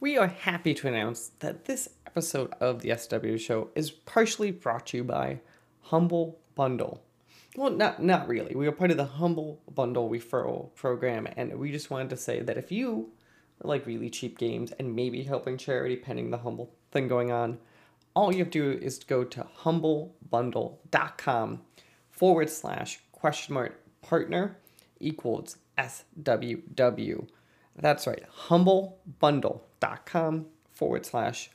We are happy to announce that this episode of the SW Show is partially brought to you by Humble Bundle. Well, not not really. We are part of the Humble Bundle referral program, and we just wanted to say that if you like really cheap games and maybe helping charity pending the Humble thing going on, all you have to do is go to humblebundle.com forward slash question mark partner equals SWW. That's right, humblebundle.com forward slash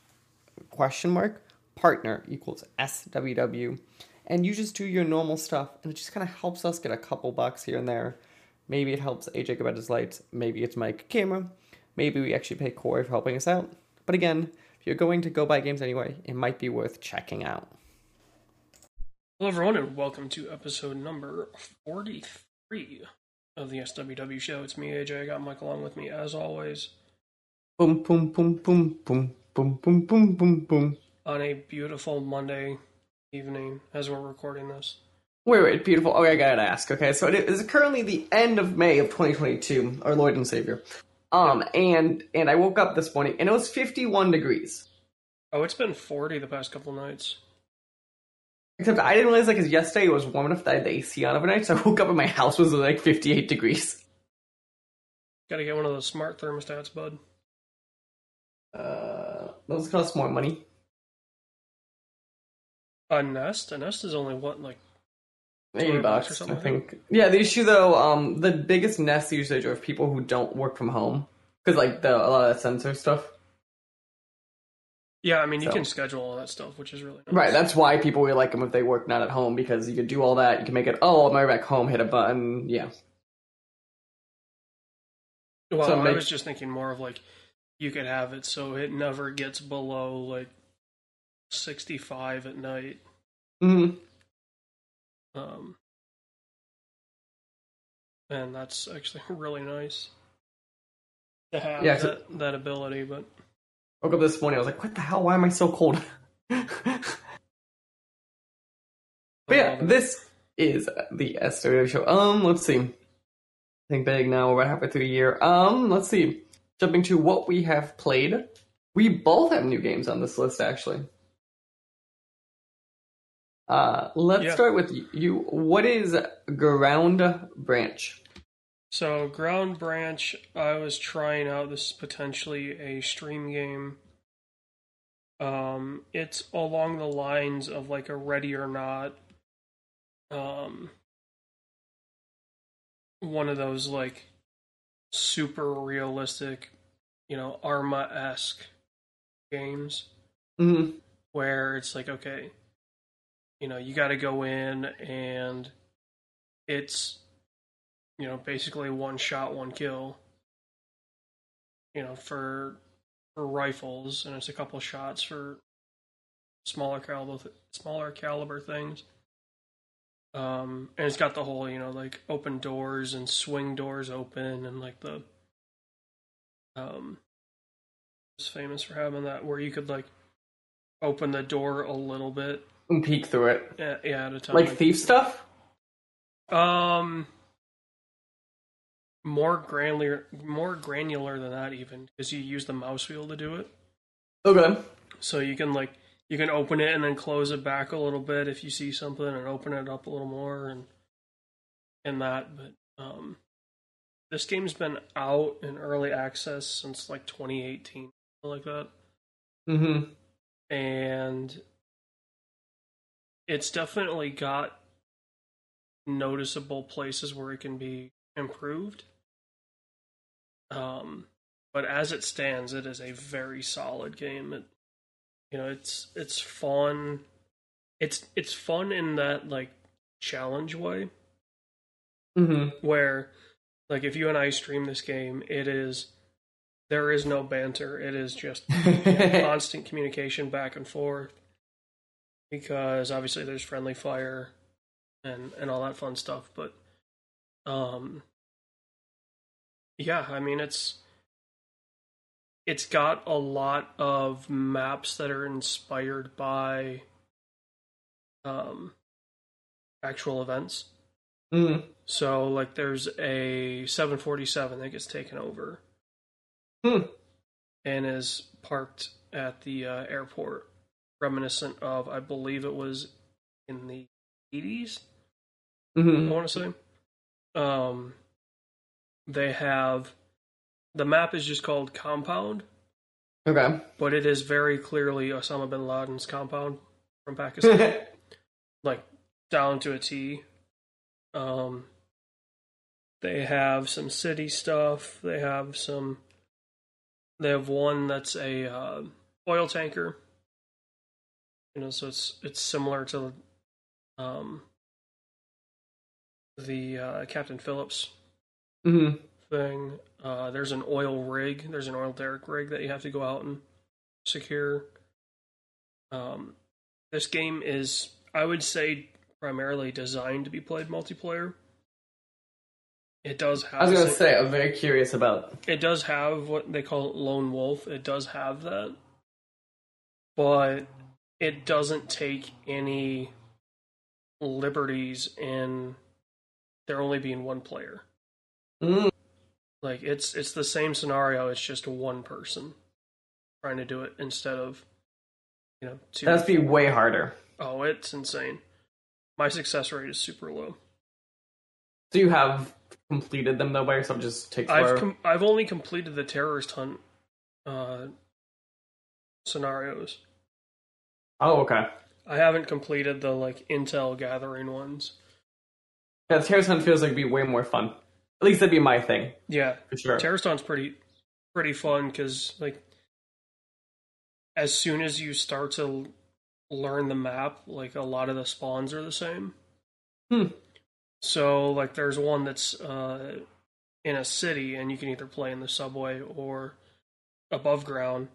question mark partner equals SWW. And you just do your normal stuff, and it just kind of helps us get a couple bucks here and there. Maybe it helps AJ get his lights, maybe it's my camera, maybe we actually pay Corey for helping us out. But again, if you're going to go buy games anyway, it might be worth checking out. Hello, everyone, and welcome to episode number 43 of the SWW show. It's me, AJ. I got Mike along with me, as always, Boom, boom, boom, boom, boom, boom, boom, boom, boom, boom. on a beautiful Monday evening as we're recording this. Wait, wait, beautiful. Okay, I gotta ask. Okay, so it is currently the end of May of 2022, our Lord and Savior. Um, and and I woke up this morning and it was 51 degrees. Oh, it's been 40 the past couple nights. Except I didn't realize that like 'cause yesterday it was warm enough that I had the AC on overnight, so I woke up and my house was like 58 degrees. Gotta get one of those smart thermostats, bud. Uh, those cost more money. A Nest? A Nest is only what, like, 80 200 bucks or something I think. Yeah, the issue though, um, the biggest nest usage are people who don't work from home. Because like the a lot of that sensor stuff. yeah, I mean, you So- can schedule all that stuff, which is really nice. Right, that's why people really like them if they work not at home because you can do all that. You can make it. Oh, I'm right back home. Hit a button. Yeah. Well, So I make- was just thinking more of like, you could have it so it never gets below, like, 65 at night. hmm Um, and that's actually really nice to have Yeah, so- that, that ability. But Woke up this morning. I was like, "What the hell? Why am I so cold?" but yeah, this is the SWW show. Um, let's see. I Think big now. We're about halfway through the year. Um, let's see. Jumping to what we have played. We both have new games on this list, actually. Uh, let's Yeah. start with you. What is Ground Branch? so Ground Branch, I was trying out. This is potentially a stream game. Um, it's along the lines of like a Ready or Not. Um, one of those like super realistic, you know, Arma esque games. hmm where it's like okay you know you got to go in and it's you know basically one shot one kill you know for for rifles and it's a couple shots for smaller caliber smaller caliber things. Um and it's got the whole you know like open doors and swing doors open and like the um it's famous for having that where you could like open the door a little bit And peek through it. yeah, yeah at a time Like thief stuff? um more granular more granular than that even because you use the mouse wheel to do it Okay. so you can like you can open it and then close it back a little bit if you see something and open it up a little more and and that but um this game's been out in early access since like 2018 like that Mm hmm and it's definitely got noticeable places where it can be improved. Um, but as it stands, it is a very solid game. It, you know, it's it's fun. It's it's fun in that like challenge way hmm where like if you and I stream this game, it is there is no banter. It is just constant communication back and forth because obviously there's friendly fire and and all that fun stuff but um yeah i mean it's it's got a lot of maps that are inspired by um actual events. Mm. So like there's a 747 that gets taken over Hmm. and is parked at the uh, airport, reminiscent of I believe it was in the 80s. I hmm want to say. Um, they have the map is just called Compound, Okay. but it is very clearly Osama bin Laden's compound from Pakistan, like down to a T. Um, they have some city stuff. They have some. They have one that's a uh, oil tanker. You know, so it's it's similar to um, the uh, Captain Phillips hmm thing. Uh, there's an oil rig. There's an oil derrick rig that you have to go out and secure. Um, this game is, I would say, primarily designed to be played multiplayer. It does have. I was gonna say I'm very curious about. it does have what they call lone wolf. It does have that, but it doesn't take any liberties in there only being one player. Mm. Like it's it's the same scenario. It's just one person trying to do it instead of you know two. That'd be way harder. oh, it's insane. My success rate is super low. So you have completed them though by yourself? Just takes I've com- I've only completed the terrorist hunt uh, scenarios. Oh, okay. I haven't completed the like intel gathering ones. Yeah, Terrorist Hunt feels like it'd be way more fun. At least that'd be my thing Yeah, for sure. terrorist pretty pretty fun because like as soon as you start to learn the map, like a lot of the spawns are the same. Hmm. So like there's one that's uh, in a city, and you can either play in the subway or above ground.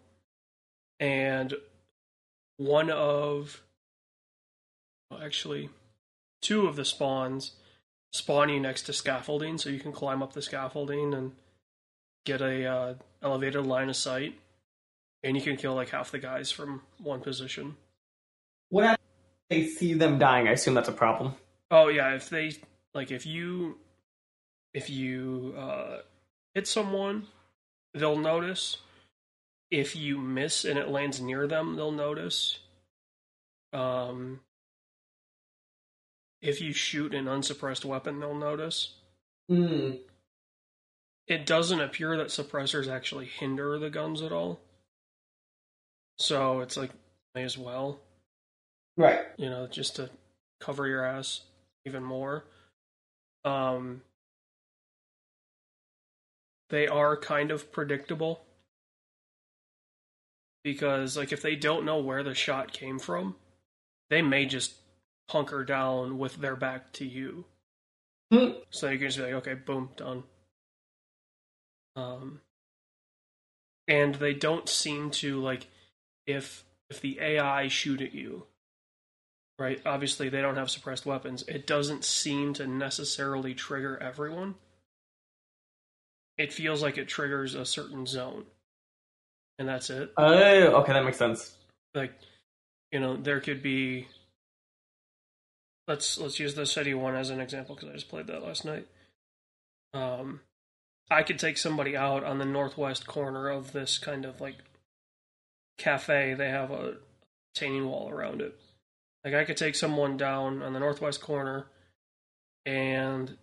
And one of, well, actually, two of the spawns spawning next to scaffolding, so you can climb up the scaffolding and get a uh, elevated line of sight, and you can kill like half the guys from one position. What happens if they see them dying? I assume that's a problem. Oh yeah, if they like if you if you uh hit someone, they'll notice. If you miss and it lands near them, they'll notice. Um if you shoot an unsuppressed weapon, they'll notice. Mm. It doesn't appear that suppressors actually hinder the guns at all. So it's like may as well. Right. you know, just to cover your ass even more. Um, they are kind of predictable because, like, if they don't know where the shot came from, they may just hunker down with their back to you. Hmm. So you can just be like, okay, boom, done. Um, and they don't seem to like if if the AI shoot at you, right? Obviously, they don't have suppressed weapons. It doesn't seem to necessarily trigger everyone. It feels like it triggers a certain zone, and that's it. Oh, okay, that makes sense. Like, you know, there could be. Let's let's use the city one as an example because I just played that last night. Um, I could take somebody out on the northwest corner of this kind of like cafe. They have a retaining wall around it. Like I could take someone down on the northwest corner, and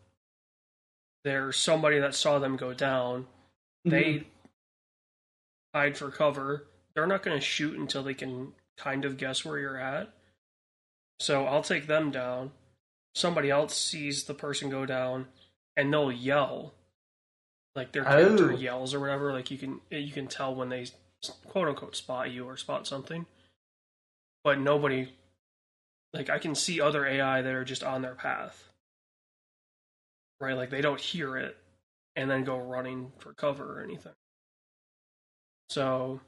there's somebody that saw them go down. They hide for cover. They're not going to shoot until they can kind of guess where you're at. So I'll take them down. Somebody else sees the person go down, and they'll yell, like their character Oh. yells or whatever. Like you can you can tell when they quote unquote spot you or spot something. But nobody, like I can see other AI that are just on their path, right? Like they don't hear it and then go running for cover or anything. So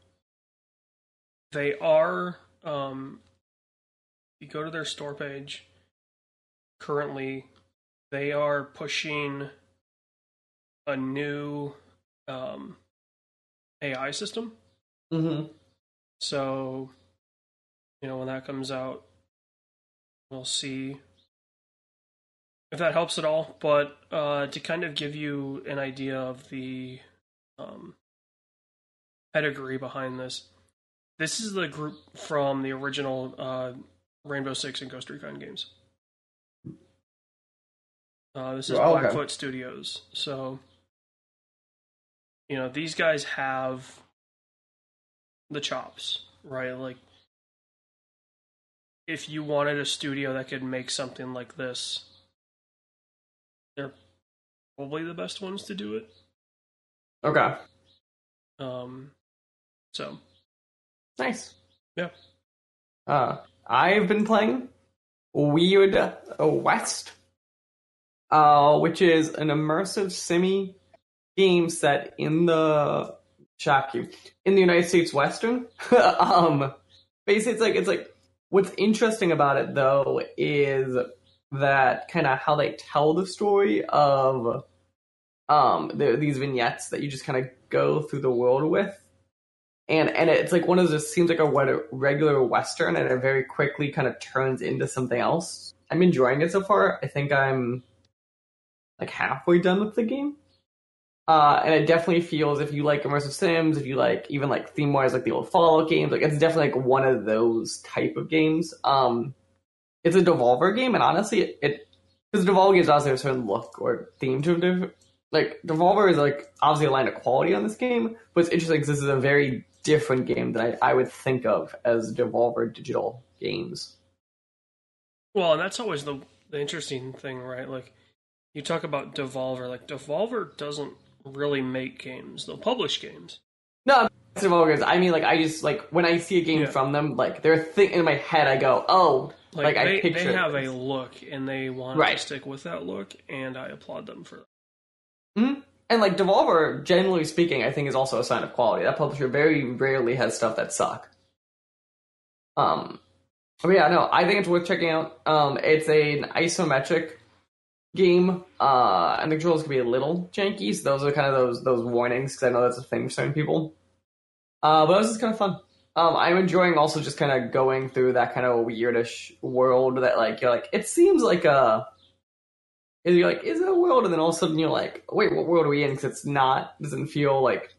they are um you go to their store page currently they are pushing a new um AI system. hmm So you know when that comes out we'll see if that helps at all. But uh, to kind of give you an idea of the um, pedigree behind this, this is the group from the original uh, Rainbow Six and Ghost Recon games. Uh, this is Oh, okay. Blackfoot Studios. So, you know, these guys have the chops, right? Like, if you wanted a studio that could make something like this, they're probably the best ones to do it. Okay. Um, so Nice. Yeah. Uh, I've been playing Weird West, uh, which is an immersive sim game set in the shock you in the United States Western. um, basically, it's like it's like what's interesting about it though is that kind of how they tell the story of um the, these vignettes that you just kind of go through the world with and and it's like one of those seems like a regular western and it very quickly kind of turns into something else. I'm enjoying it so far. I think i'm like halfway done with the game. Uh and it definitely feels if you like immersive sims if you like even like theme wise like the old fallout games like it's definitely like one of those type of games. Um it's a devolver game and honestly it, it because devolver games obviously have a certain look or theme to them like Devolver is like obviously a line of quality on this game, but it's interesting because this is a very different game that I, I would think of as Devolver digital games. Well, and that's always the the interesting thing, right? Like you talk about Devolver, like Devolver doesn't really make games; they'll publish games. No, it's Devolver games. I mean, like I just like when I see a game Yeah. from them, like they're thing in my head. I go, oh, Like, Like, I they, picture they have a look, and they want Right. to stick with that look, and I applaud them for that. Mm-hmm. And like Devolver, generally speaking, I think is also a sign of quality. That publisher very rarely has stuff that suck. Um, but yeah, no, I think it's worth checking out. Um, it's an isometric game, uh, and the controls can be a little janky. So those are kind of those those warnings because I know that's a thing for certain people. Uh, but it was just kind of fun. Um, I'm enjoying also just kind of going through that kind of weirdish world that like you're like it seems like a and you're like, is it a world? And then all of a sudden you're like, wait, what world are we in? Because it's not, doesn't feel like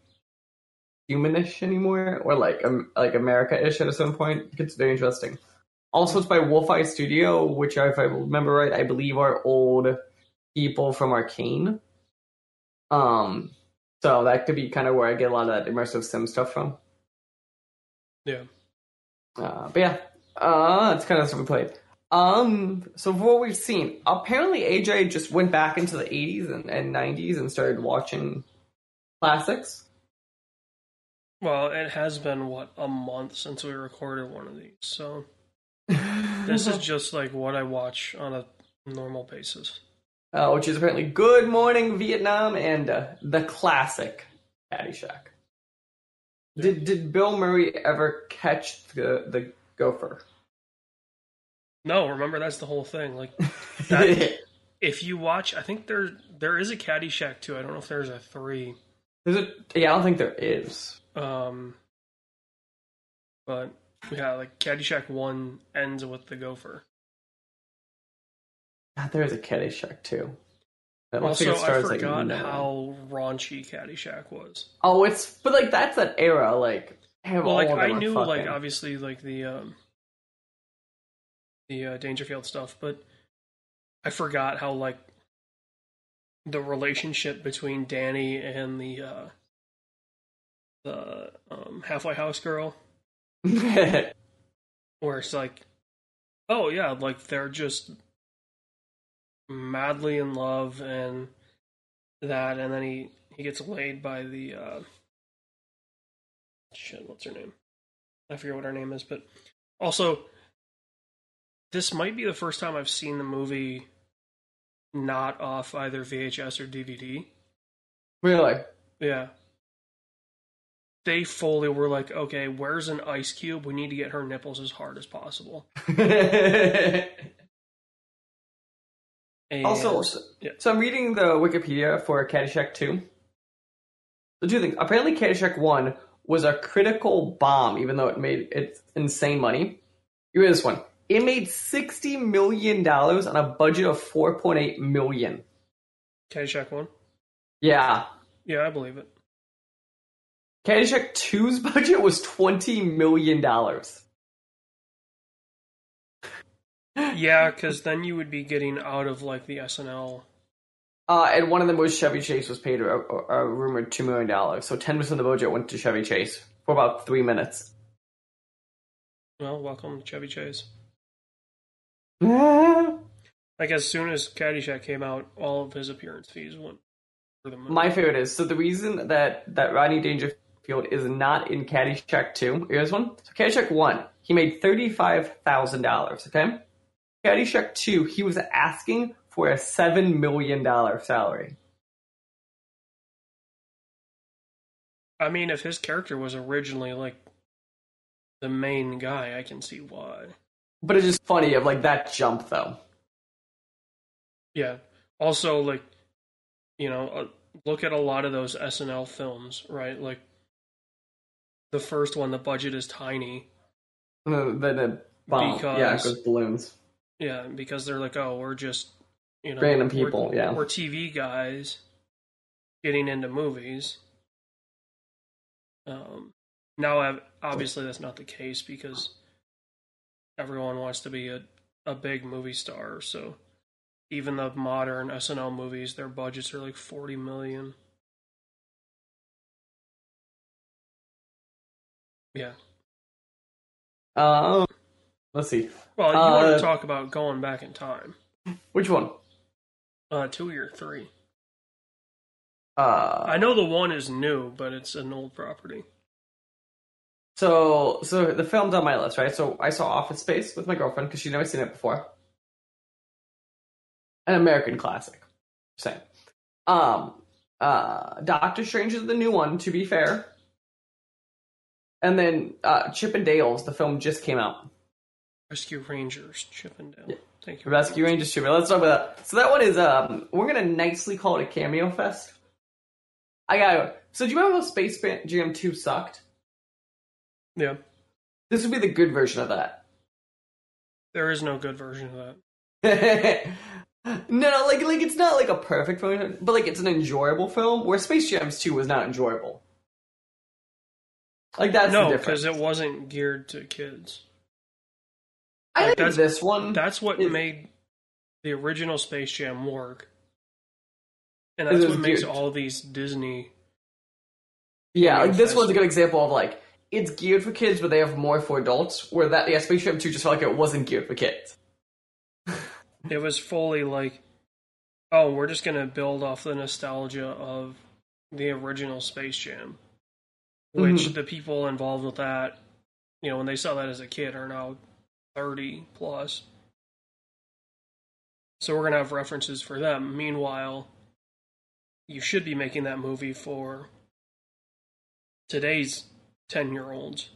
humanish anymore, or like um, like America-ish at a certain point. It gets very interesting. Also, it's by WolfEye Studio, which, if I remember right, I believe are old people from Arkane. Um, so that could be kind of where I get a lot of that immersive sim stuff from. Yeah. Uh, but yeah, uh, that's kind of stuff we played. Um, so for what we've seen, apparently AJ just went back into the 80s and, and 90s and started watching classics. Well, it has been what a month since we recorded one of these, so this is just like what I watch on a normal basis. uh, which is apparently Good Morning Vietnam and uh, the classic Caddyshack. Did did Bill Murray ever catch the the gopher? No, remember that's the whole thing. Like That- if you watch, I think there there is a Caddyshack too. I don't know if there's a three. Is it? Yeah, I don't think there is. Um, but yeah, like Caddyshack one ends with the gopher. God, there is a Caddyshack too. That Also, I stars, like, forgot how raunchy Caddyshack was. Oh, it's but like that's that era. Like, have Well, like all of them I knew, fucking- like obviously, like the um, the uh, Dangerfield stuff, but I forgot how like the relationship between Danny and the uh, the um, halfway house girl, where it's like, oh yeah, like they're just madly in love and that, and then he he gets laid by the uh, shit. What's her name? I forget what her name is, but also this might be the first time I've seen the movie not off either VHS or DVD. really. Yeah. They fully were like, okay, where's an ice cube? We need to get her nipples as hard as possible. And also, so, yeah. so I'm reading the Wikipedia for Caddyshack 2. So two things. Apparently, Caddyshack 1 was a critical bomb, even though it made it insane money. You read this one. It made sixty million dollars on a budget of four point eight million. Caddyshack one. Yeah. Yeah, I believe it. Caddyshack 2's budget was twenty million dollars. Yeah, because then you would be getting out of like the SNL. Uh, and one of them was Chevy Chase was paid a, a, a rumored two million dollars. So ten percent of the budget went to Chevy Chase for about three minutes. Well, welcome to Chevy Chase. My Like as soon as Caddyshack came out, all of his appearance fees went for the movie. favorite is so the reason that that Rodney Dangerfield is not in Caddyshack two. Here's one. So Caddyshack one, he made thirty five thousand dollars. Okay. Caddyshack two, he was asking for a seven million dollar salary. I mean, if his character was originally like the main guy, I can see why. But it's just funny of like that jump though. Yeah. Also, like, you know, uh, look at a lot of those SNL films, right? Like, the first one, the budget is tiny. Uh, Then it bomb. Yeah, it Because- goes balloons. Yeah, because they're like, oh, we're just, you know, Random we're- people, yeah. We're TV guys getting into movies. Um, now, obviously, that's not the case because everyone wants to be a, a big movie star. So, even the modern SNL movies, their budgets are like 40 million. Yeah. Um, let's see. Well, you Uh, want to talk about going back in time. Which one? Uh, two or three. Uh, I know the one is new, but it's an old property. So, so the film's on my list, right? So I saw Office Space with my girlfriend because she'd never seen it before. An American classic, same. Um, uh, Doctor Strange is the new one, to be fair. And then uh, Chip and Dale's, the film just came out. Rescue Rangers, Chippendale. Yeah. Thank you. Rescue Rangers 2. Let's talk about that. So that one is um, we're gonna nicely call it a cameo fest. I got. So do you remember how Space Jam 2 sucked? Yeah, This would be the good version of that. there is no good version of that. no, no, like like it's not like a perfect film, but like it's an enjoyable film. Where Space Jam 2 was not enjoyable. Like that's the no, because it wasn't geared to kids. I like, think that's- this one. That's what Is- made the original Space Jam work, and that's what makes geared- all these Disney. yeah, like this one's a good example of like it's geared for kids, but they have more for adults. Where that yeah, Space Jam 2 just felt like it wasn't geared for kids. It was fully like, oh, we're just gonna build off the nostalgia of the original Space Jam, which Mhm. the people involved with that, you know, when they saw that as a kid, are now thirty plus. So we're gonna have references for them. Meanwhile, you should be making that movie for today's ten year olds.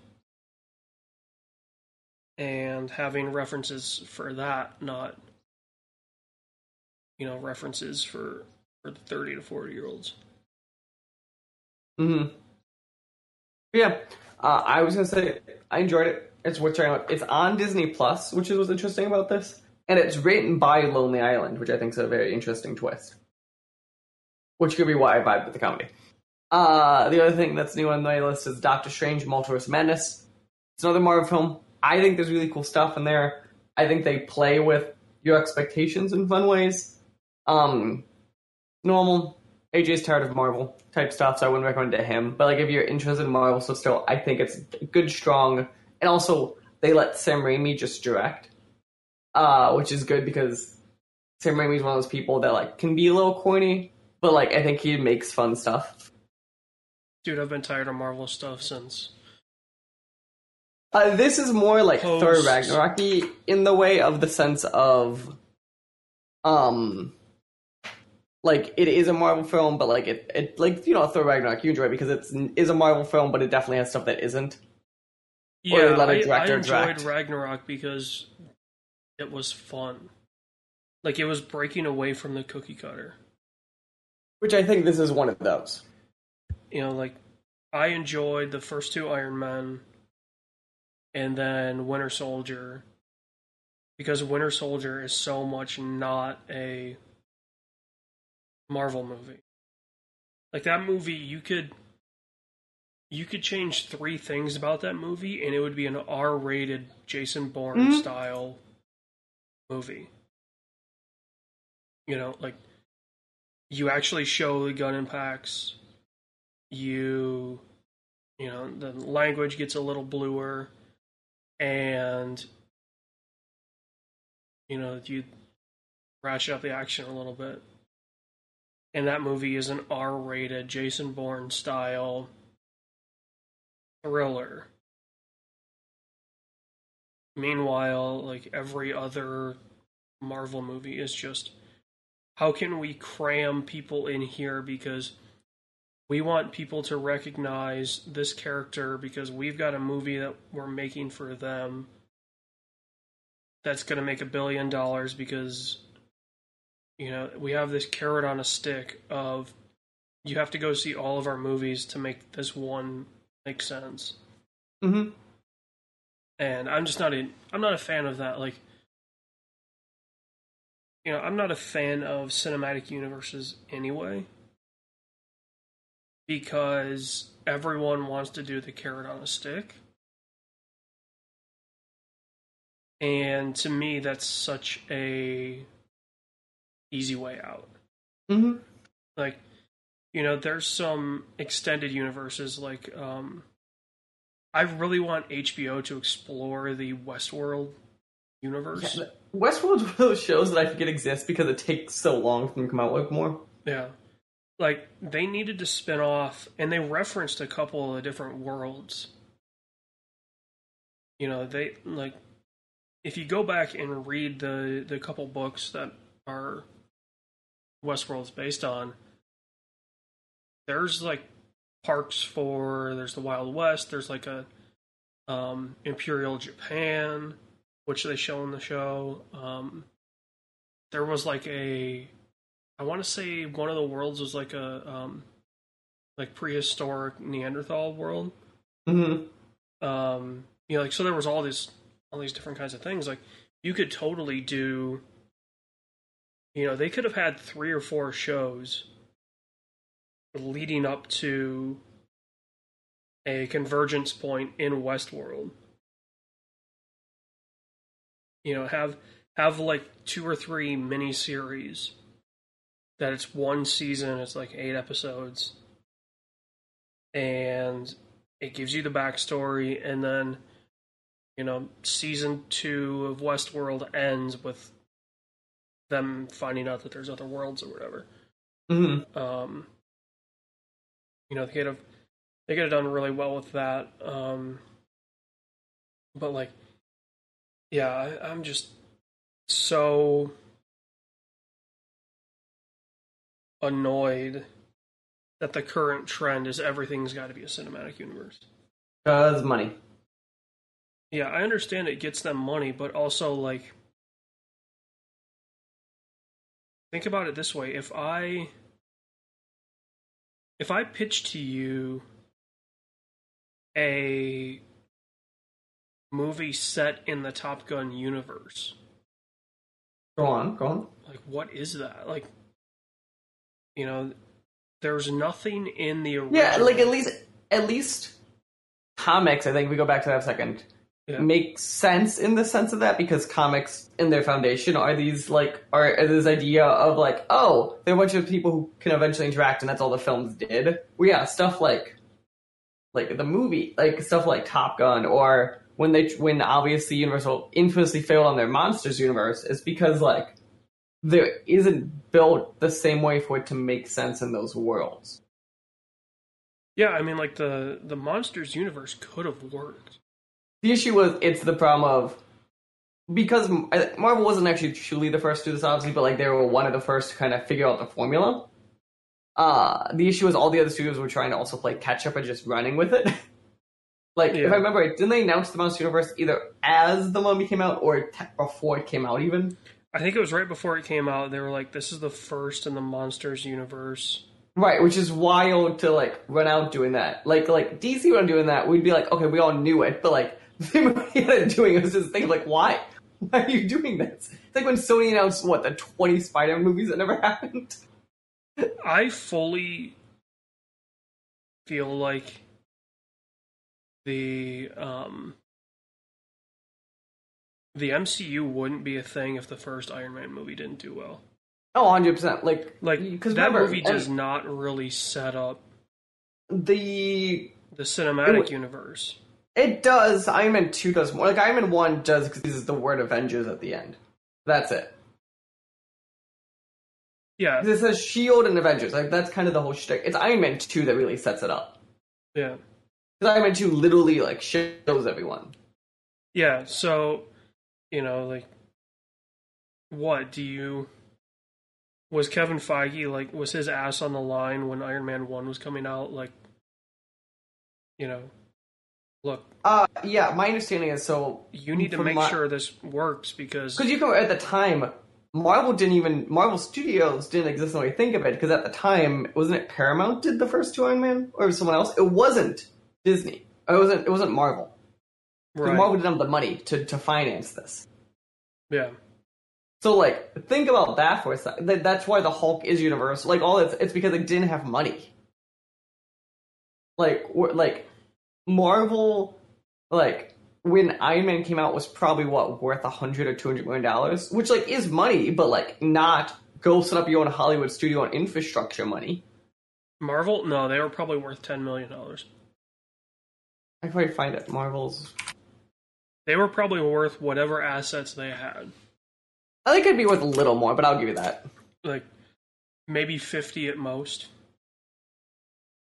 And having references for that, not you know, references for for the thirty to forty year olds. Mm hmm. Yeah, uh, I was gonna say I enjoyed it. It's worth checking out. It's on Disney Plus, which is what's interesting about this, and it's written by Lonely Island, which I think is a very interesting twist. Which could be why I vibe with the comedy. Uh, the other thing that's new on my list is Doctor Strange: Multiverse Madness. It's another Marvel film. I think there's really cool stuff in there. I think they play with your expectations in fun ways. Um, normal. AJ's tired of Marvel type stuff, so I wouldn't recommend it to him. But like, if you're interested in Marvel, so still, I think it's good, strong, and also they let Sam Raimi just direct, uh, which is good because Sam Raimi's one of those people that like can be a little corny, but like I think he makes fun stuff. Dude, I've been tired of Marvel stuff since Uh, this is more like Post- Thor Ragnarok in the way of the sense of, um, like it is a Marvel film, but like it, it like you know Thor Ragnarok you enjoy it because it's is a Marvel film, but it definitely has stuff that isn't. Or Yeah, I, I enjoyed direct. Ragnarok because it was fun. Like it was breaking away from the cookie cutter. Which I think this is one of those. You know, like I enjoyed the first two Iron Men and then Winter Soldier. because Winter Soldier is so much not a Marvel movie. Like that movie, you could you could change three things about that movie, and it would be an R-rated Jason Bourne Mhm. style movie. You know, like you actually show the gun impacts. You, you know, the language gets a little bluer, and you know you ratchet up the action a little bit. And that movie is an R-rated Jason Bourne style thriller. Meanwhile, like every other Marvel movie is just how can we cram people in here because we want people to recognize this character because we've got a movie that we're making for them that's going to make a billion dollars because you know we have this carrot on a stick of you have to go see all of our movies to make this one make sense Mm-hmm. and I'm just not a I'm not a fan of that. Like, you know, I'm not a fan of cinematic universes anyway, because everyone wants to do the carrot on a stick, and to me, that's such a easy way out. Mm-hmm. Like, you know, there's some extended universes like um I really want HBO to explore the Westworld universe. Yeah, Westworld's one of those shows that I forget exists because it takes so long for them to come out with more. Yeah. Like they needed to spin off and they referenced a couple of different worlds. You know, they like if you go back and read the the couple books that are Westworld's based on, there's like parks for there's the Wild West, there's like a um Imperial Japan, which they show in the show. Um there was like a I want to say one of the worlds was like a um, like prehistoric Neanderthal world. Mm-hmm. Um, you know, like so there was all these all these different kinds of things. Like you could totally do. You know, they could have had three or four shows leading up to a convergence point in Westworld. You know, have have like two or three mini series that it's one season, it's like eight episodes, and it gives you the backstory, and then you know season two of Westworld ends with them finding out that there's other worlds or whatever. Mm-hmm. Um, you know, they could have they could have done really well with that. Um, but like, yeah, I, I'm just so annoyed that the current trend is everything's got to be a cinematic universe. Cause money. Yeah, I understand it gets them money, but also like think about it this way, if I if I pitch to you a movie set in the Top Gun universe, Go on, go on. like what is that? Like you know, there's nothing in the original. Yeah, like at least at least comics, I think we go back to that a second. Yeah. Make sense in the sense of that because comics in their foundation are these like are, are this idea of like oh they're a bunch of people who can eventually interact and that's all the films did. Well, yeah, stuff like like the movie, like stuff like Top Gun or when they when obviously Universal infamously failed on their monsters universe is because like there isn't built the same way for it to make sense in those worlds. Yeah, I mean like the the monsters universe could have worked. The issue was it's the problem of because Marvel wasn't actually truly the first to do this, obviously, but like they were one of the first to kind of figure out the formula. Uh, the issue is all the other studios were trying to also play catch up and just running with it. like if I remember, right, didn't they announce the Monster Universe either as the Mummy came out or te- before it came out? Even I think it was right before it came out. They were like, "This is the first in the monsters universe." right, which is wild to like run out doing that. Like like DC when doing that, we'd be like, okay, we all knew it, but like the movie that they're doing it was just thinking like, why? Why are you doing this? It's like when Sony announced what the twenty Spider-Man movies that never happened. I fully feel like the um the MCU wouldn't be a thing if the first Iron Man movie didn't do well. Oh, 100%. Like, Like because that remember, movie and does not really set up the the cinematic It- universe. It does. Iron Man 2 does more. Like, Iron Man 1 does because uses the word Avengers at the end. That's it. Yeah. This is S.H.I.E.L.D. and Avengers. Like, that's kind of the whole shtick. It's Iron Man 2 that really sets it up. yeah. Because Iron Man 2 literally, like, shows everyone. Yeah, so you know, like what do you was Kevin Feige like was his ass on the line when Iron Man 1 was coming out like you know, look, Uh, yeah, my understanding is so. you need to make my- sure this works because Because you can, at the time, Marvel didn't even. Marvel Studios didn't exist the way you think of it. Because at the time, wasn't it Paramount did the first two Iron Man? Or someone else? It wasn't Disney. It wasn't, it wasn't Marvel. Right. Marvel didn't have the money to, to finance this. yeah. So like, think about that for a second. That's why the Hulk is universal. Like all it's it's because it didn't have money. Like like Marvel, like when Iron Man came out was probably what worth a hundred or two hundred million dollars, which like is money, but like not go set up your own Hollywood studio on infrastructure money. Marvel? No, they were probably worth 10 million dollars. I can probably find it. Marvel's. They were probably worth whatever assets they had. I think it'd be worth a little more, but I'll give you that. Like maybe 50 at most.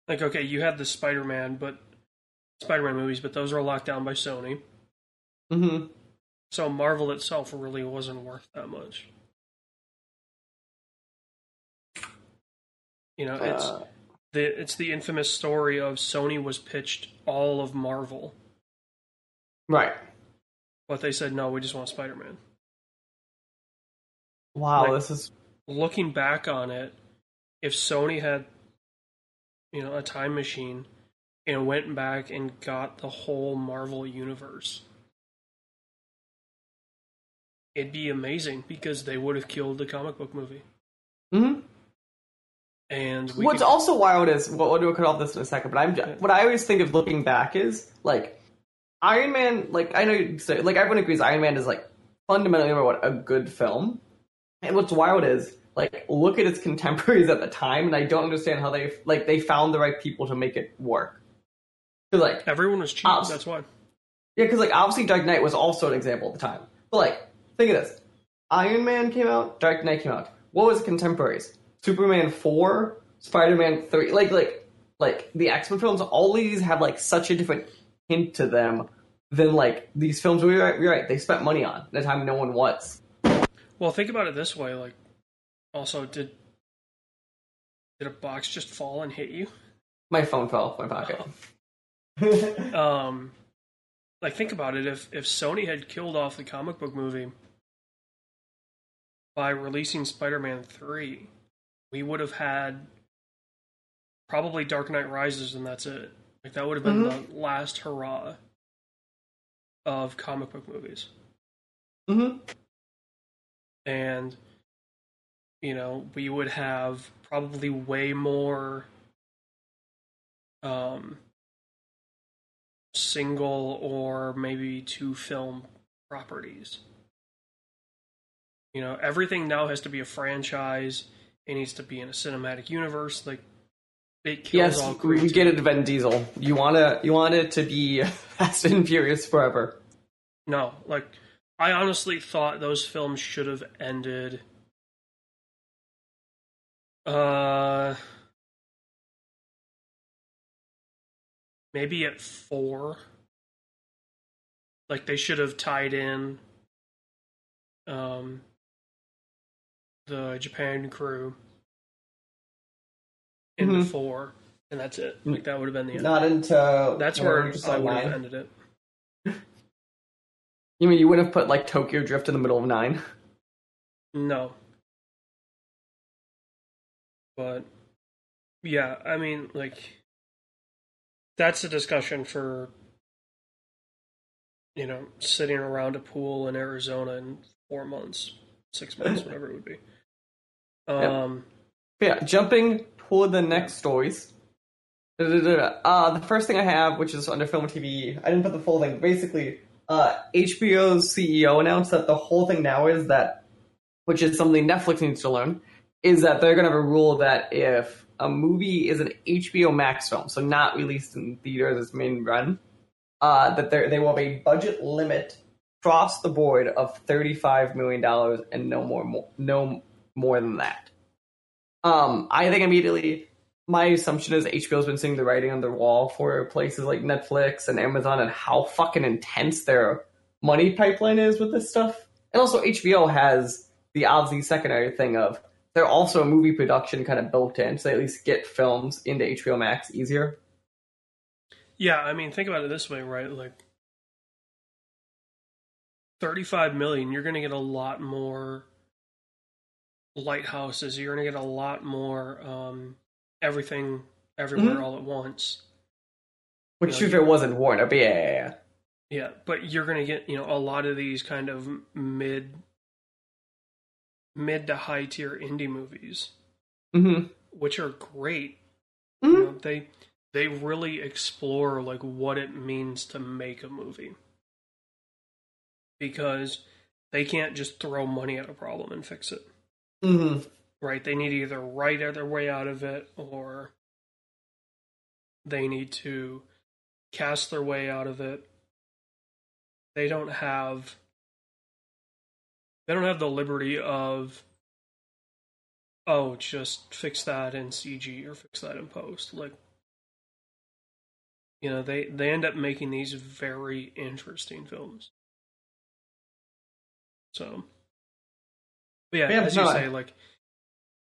Like okay, you had the Spider-Man, but Spider-Man movies, but those were locked down by Sony. hmm So Marvel itself really wasn't worth that much. You know, it's Uh, the it's the infamous story of Sony was pitched all of Marvel, right. But they said no, we just want Spider-Man. Wow, Like- this is Looking back on it, if Sony had you know a time machine and went back and got the whole Marvel universe, it'd be amazing because they would have killed the comic book movie. hmm And we What's could- also wild is well, we'll cut off this in a second, but I'm what I always think of looking back is like Iron Man. Like I know you say like everyone agrees Iron Man is like fundamentally what a good film. And what's wild is like look at its contemporaries at the time, and I don't understand how they like they found the right people to make it work. Cause like everyone was cheap. That's why. yeah, because like obviously Dark Knight was also an example at the time. But like think of this: Iron Man came out, Dark Knight came out. What was the contemporaries? Superman four, Spider Man three. Like like like the X Men films. All these have like such a different hint to them than like these films. We're right, you're right. They spent money on at a time no one was. Well, think about it this way. Like, also, did did a box just fall and hit you? My phone fell off my pocket. Um, like, think about it. If if Sony had killed off the comic book movie by releasing Spider-Man three, we would have had probably Dark Knight Rises, and that's it. Like, that would have been the last hurrah of comic book movies. hmm and you know we would have probably way more um single or maybe two film properties. You know everything now has to be a franchise. It needs to be in a cinematic universe. Like it kills Yes, all we creativity. get it, Vin Diesel. You wanna you want it to be Fast and Furious forever. No, like I honestly thought those films should have ended uh maybe at 4. Like they should have tied in um the Japan crew into Mhm. 4 and that's it. Like that would have been the end. Not until That's where I would have ended it. You mean you wouldn't have put like Tokyo Drift in the middle of nine? No. But yeah, I mean like that's a discussion for you know, sitting around a pool in Arizona in four months, six months, whatever it would be. Um, yeah, jumping toward the next stories. Uh, the first thing I have, which is under film and TV, I didn't put the full thing. Basically, uh, HBO's CEO announced that the whole thing now is that, which is something Netflix needs to learn, is that they're going to have a rule that if a movie is an HBO Max film, so not released in theaters as main run, uh, that they will have a budget limit across the board of thirty-five million dollars and no more, more, no more than that. Um, I think immediately my assumption is HBO's been seeing the writing on the wall for places like Netflix and Amazon and how fucking intense their money pipeline is with this stuff. And also HBO has the obviously secondary thing of they're also a movie production kind of built in, so they at least get films into HBO Max easier. Yeah, I mean, think about it this way, right? Like, thirty-five million, you're going to get a lot more lighthouses. You're going to get a lot more um, everything, everywhere, Mhm. all at once. Which Yeah, if it wasn't Warner, but yeah, yeah, yeah. Yeah, but you're going to get you know a lot of these kind of mid, mid to high tier indie movies, Mm-hmm. which are great. Mhm. You know, they they really explore like what it means to make a movie because they can't just throw money at a problem and fix it Mm-hmm. right? They need to either write their way out of it or they need to cast their way out of it. They don't have they don't have the liberty of oh just fix that in cg or fix that in post. Like you know they they end up making these very interesting films. So but yeah, as you say like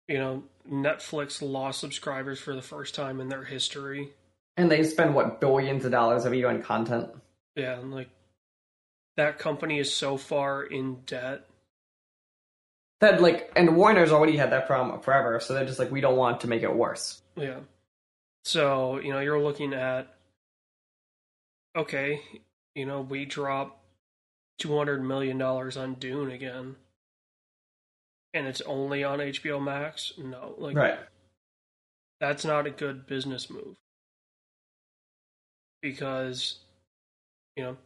you know netflix lost subscribers for the first time in their history And they spend what billions of dollars every year on content. yeah and like that company is so far in debt That like, and Warner's already had that problem forever, so they're just like, we don't want to make it worse. Yeah. So, you know, you're looking at okay, you know, we drop two hundred million dollars on Dune again. And it's only on HBO Max? No. Like Right. that's not a good business move. Because you know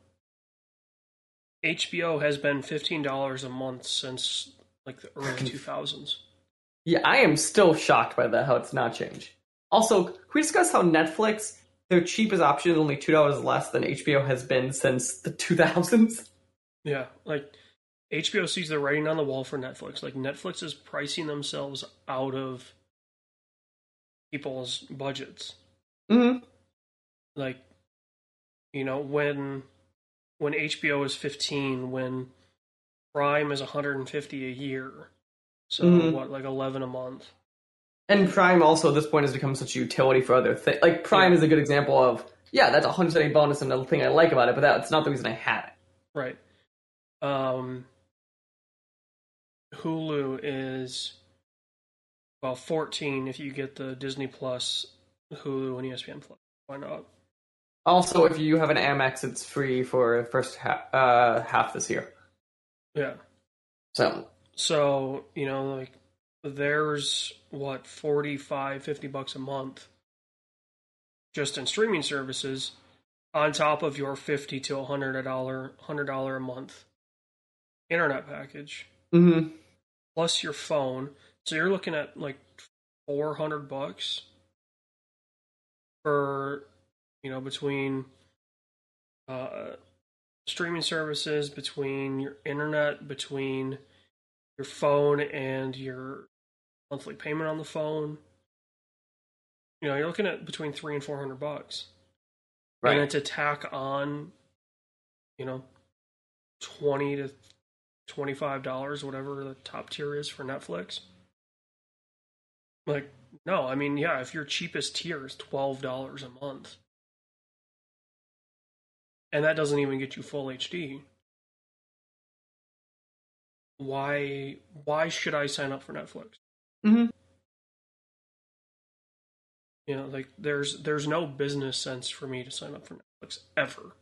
HBO has been fifteen dollars a month since like the early two thousands. Yeah, I am still shocked by that how it's not changed. Also, can we discuss how Netflix, their cheapest option is only two dollars less than HBO has been since the two thousands? Yeah, like HBO sees the writing on the wall for Netflix. Like Netflix is pricing themselves out of people's budgets. Mm-hmm. Like, you know, when when HBO is fifteen, when Prime is one hundred and fifty a year, so Mhm. what, like eleven a month? And Prime also at this point has become such a utility for other things. Like Prime Yeah. is a good example of yeah, that's a hundred cent bonus and the thing I like about it, but that's not the reason I had it. Right. Um, Hulu is well fourteen if you get the Disney Plus, Hulu, and ESPN Plus. Why not? Also, if you have an Amex, it's free for the first ha- uh, half this year. Yeah. So So, you know, like there's what 45 50 bucks a month just in streaming services on top of your 50 to 100 dollar 100 dollar a month internet package hmm plus your phone. So you're looking at like 400 bucks for you know between uh streaming services, between your internet, between your phone and your monthly payment on the phone. You know, you're looking at between 3 and 400 bucks. right. And then to tack on, you know, 20 to $25, whatever the top tier is for Netflix. Like, no, I mean, yeah, if your cheapest tier is $12 a month, and that doesn't even get you full HD, why why should I sign up for Netflix? hmm You know, like there's there's no business sense for me to sign up for Netflix ever.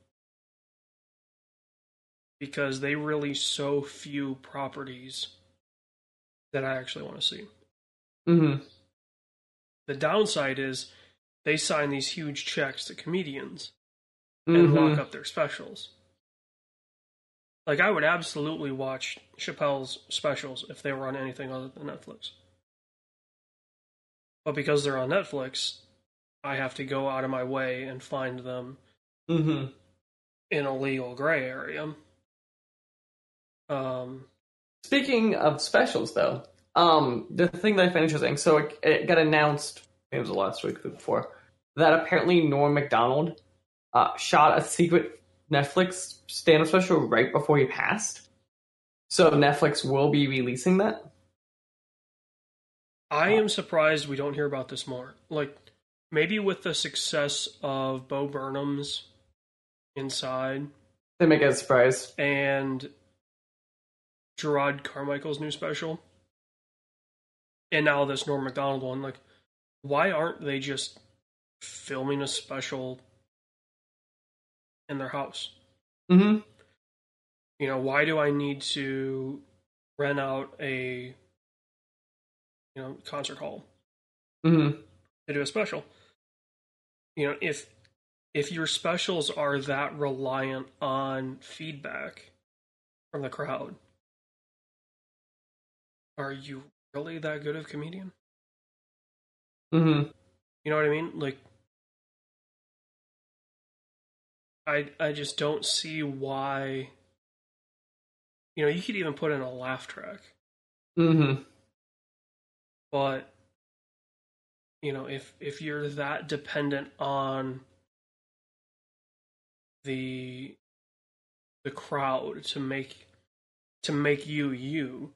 Because they release so few properties that I actually want to see. Mm-hmm. The downside is they sign these huge checks to comedians Mm-hmm. and lock up their specials. Like I would absolutely watch Chappelle's specials if they were on anything other than Netflix. But because they're on Netflix, I have to go out of my way and find them Mm-hmm. in a legal gray area. Um, Speaking of specials, though, um, the thing that I find interesting, so it, it got announced, it was the last week, week before, that apparently Norm Macdonald uh, shot a secret Netflix stand-up special right before he passed. So Netflix will be releasing that. I am surprised we don't hear about this more. Like maybe with the success of Bo Burnham's Inside They make it a surprise. and Jerrod Carmichael's new special, and now this Norm Macdonald one. Like, why aren't they just filming a special in their house? Mm-hmm. You know, why do I need to rent out a you know concert hall Mm-hmm. to do a special? You know, if if your specials are that reliant on feedback from the crowd, are you really that good of a comedian? Mm-hmm. You know what I mean? Like I I just don't see why you know, you could even put in a laugh track, Mm-hmm. but you know, if if you're that dependent on the the crowd to make to make you you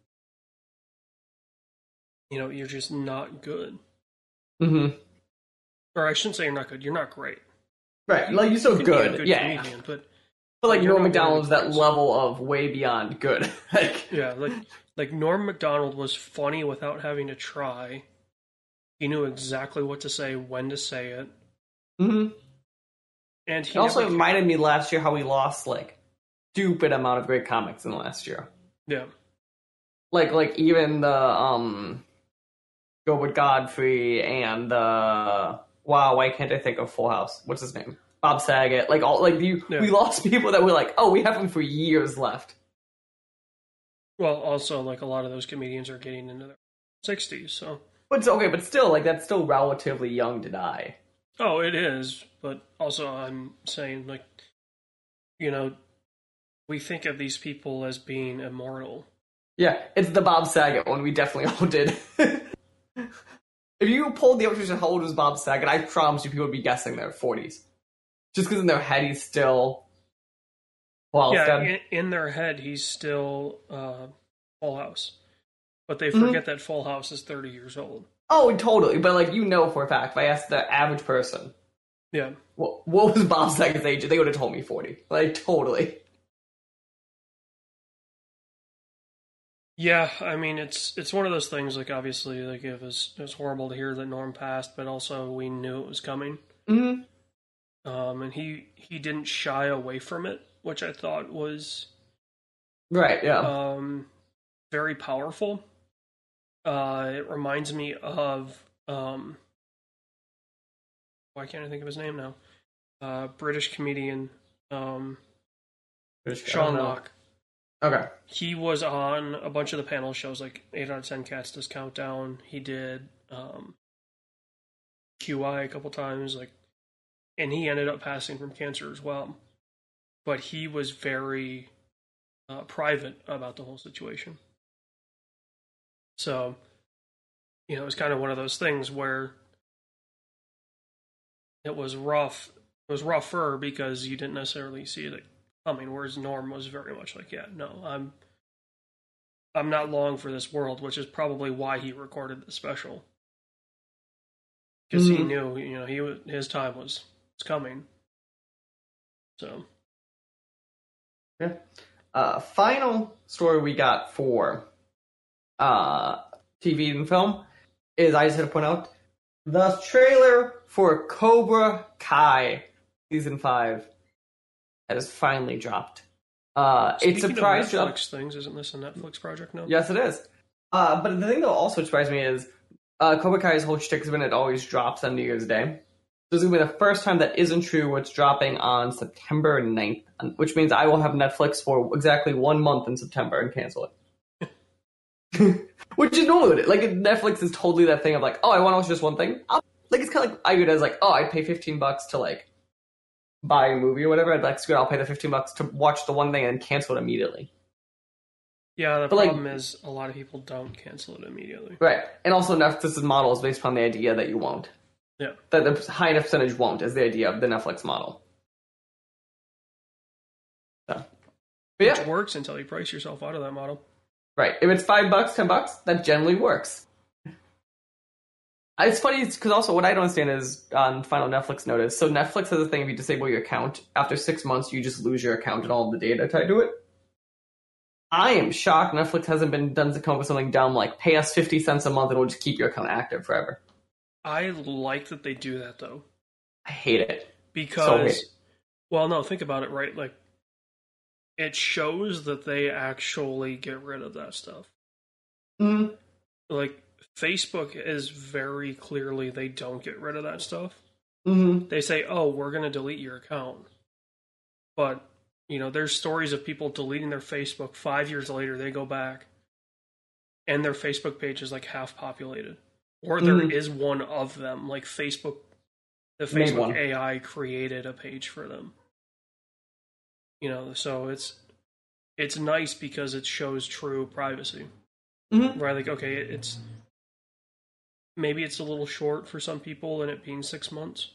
you know, you're just not good. Mm-hmm. Or I shouldn't say you're not good, you're not great. Right. Like you're so You can be a good. good yeah. comedian, but But like Norm Macdonald's that level of way beyond good. like Yeah, like like Norm Macdonald was funny without having to try. He knew exactly what to say, when to say it, mm-hmm. and he also reminded me last year how we lost like stupid amount of great comics in the last year. yeah, Like like even the um Gilbert Gottfried and the wow, why can't I think of Full House? What's his name? Bob Saget. Like all like you Yeah. we lost people that were like, oh, we have them for years left. Well, also like a lot of those comedians are getting into their sixties, so But it's okay, but still, like that's still relatively young to die. oh, it is. But also, I'm saying like, you know, we think of these people as being immortal. Yeah, it's the Bob Saget one. We definitely all did. if you pulled the electrician, how old was Bob Saget? I promise you, people would be guessing their forties, just because in their head he's still. Well, yeah, in, in their head, he's still uh, Full House, but they Mhm. forget that Full House is thirty years old. oh, totally. But like you know for a fact, if I asked the average person, Yeah. what, what was Bob Saget's age, they would have told me forty. Like totally. Yeah, I mean it's it's one of those things. Like obviously, like it was it was horrible to hear that Norm passed, but also we knew it was coming. Mm-hmm. Um, and he he didn't shy away from it, which I thought was Right. Yeah. um very powerful. Uh, it reminds me of um, why can't I think of his name now? Uh, British comedian um, Sean Lock. Okay. he was on a bunch of the panel shows like 8 out of 10 cats does countdown. He did um qi a couple times like and he ended up passing from cancer as well. But he was very uh, private about the whole situation. So you know it was kind of one of those things where it was rough it was rougher because you didn't necessarily see it coming whereas norm was very much like yeah no i'm i'm not long for this world which is probably why he recorded the special. Because he Mhm. knew you know he was his time was was coming. So. Uh, final story we got for uh, TV and film is I just had to point out the trailer for Cobra Kai season five has finally dropped Uh, it Speaking surprised of you. Netflix things, isn't this a Netflix project now? Yes, it is. Uh, but the thing that also surprised me is uh, Cobra Kai's whole shtick has been it always drops on New Year's Day. This is going to be the first time that isn't true. what's dropping on September 9th, which means I will have Netflix for exactly one month in September and cancel it. which is normal. Like Netflix is totally that thing of like, oh, I want to watch just one thing. I'll, like it's kind of like I view it as like, oh, I pay 15 bucks to like buy a movie or whatever. I'd like, screw it, I'll pay the 15 bucks to watch the one thing and cancel it immediately. Yeah, the But, like- problem is a lot of people don't cancel it immediately. Right. And also Netflix's model is based upon the idea that you won't. Yeah. That the high enough percentage won't is the idea of the Netflix model. So. But yeah, works until you price yourself out of that model. right. If it's five bucks, ten bucks, that generally works. It's funny because also what I don't understand is on final Netflix notice. So Netflix has a thing if you disable your account after six months, you just lose your account and all the data tied to it. I am shocked Netflix hasn't been done to come up with something dumb like pay us fifty cents a month and we'll just keep your account active forever. I like that they do that though. I hate it. Because hate. well no, think about it, right? Like it shows that they actually get rid of that stuff. Mm, Like Facebook is very clearly they don't get rid of that stuff. mm, They say, "Oh, we're going to delete your account." But, you know, there's stories of people deleting their Facebook 5 years later they go back and their Facebook page is like half populated. Or there Mhm. is one of them like Facebook the Facebook. AI created a page for them. You know, so it's it's nice because it shows true privacy. Mhm. Right, like okay, it's maybe it's a little short for some people and it being 6 months,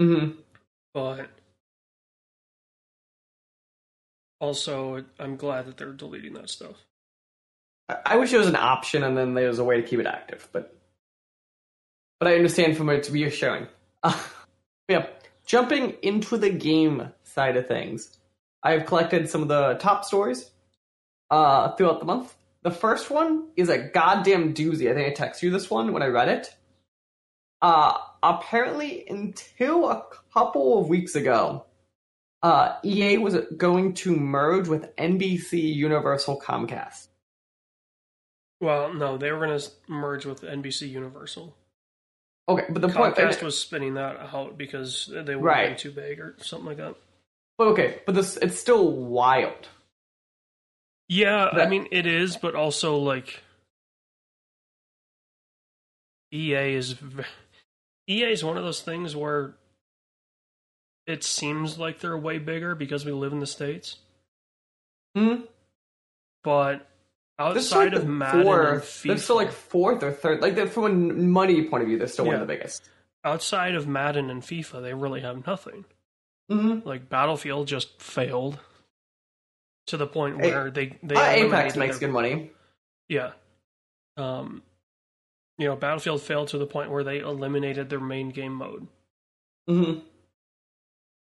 mm. but also I'm glad that they're deleting that stuff. I I wish it was an option and then there was a way to keep it active, but but I understand from what it's reassuring. Uh, yeah, jumping into the game side of things, I've collected some of the top stories uh, throughout the month. The first one is a goddamn doozy. I think I texted you this one when I read it. Uh, apparently, until a couple of weeks ago, uh, EA was going to merge with NBC Universal Comcast. Well, no, they were going to merge with NBC Universal. Okay, but the point. Comcast was spinning that out because they were Right. getting too big or something like that. But okay, but this it's still wild. Yeah, I mean it is, but also like EA is EA is one of those things where it seems like they're way bigger because we live in the states, Hmm. but outside like of Madden and fourth. They're still like fourth or third. Like from a money point of view, they're still one of the biggest. outside of Madden and FIFA, they really have nothing. Mm-hmm. Like Battlefield just failed to the point where they they Uh, Apex makes their- good money. Yeah. Um, you know, Battlefield failed to the point where they eliminated their main game mode. Mm-hmm.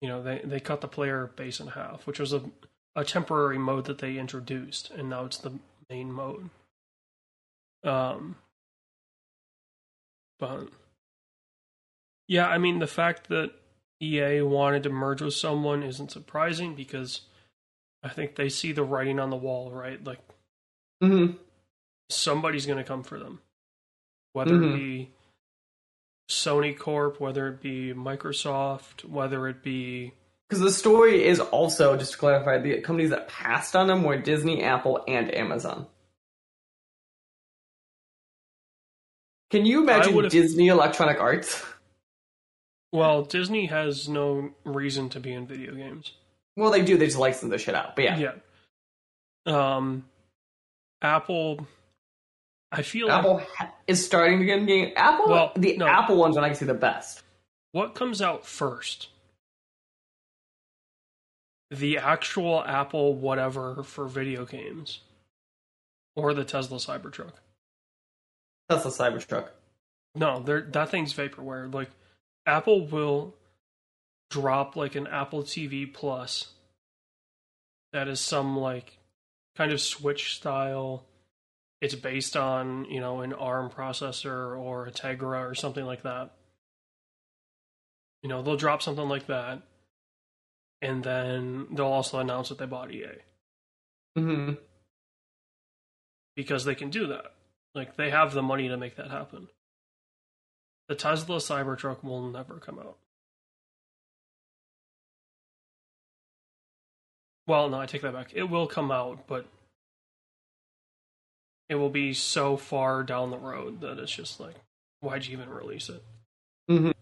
You know, they they cut the player base in half, which was a a temporary mode that they introduced, and now it's the main mode. Um, but yeah, I mean, the fact that EA wanted to merge with someone isn't surprising because I think they see the writing on the wall, right? Like Mm-hmm. somebody's going to come for them. Whether Mhm. it be Sony Corp, whether it be Microsoft, whether it be Because the story is also, just to clarify, the companies that passed on them were Disney, Apple, and Amazon. Can you imagine Disney Electronic Arts? well, Disney has no reason to be in video games. Well, they do. They just license the shit out. But yeah, Yeah. Um, Apple, I feel like Apple ha- is starting to get game. Apple, Well, the no. Apple ones are I can see the best. what comes out first? The actual Apple whatever for video games, or the Tesla Cybertruck? The Cybertruck. No, that thing's vaporware. Like Apple will drop like an Apple TV Plus that is some like kind of Switch style. It's based on you know an ARM processor or a Tegra or something like that. You know they'll drop something like that, and then they'll also announce that they bought EA Mm-hmm. because they can do that. Like they have the money to make that happen. The Tesla Cybertruck will never come out. Well, no, I take that back. It will come out, but it will be so far down the road that it's just like, why'd you even release it? Mhm.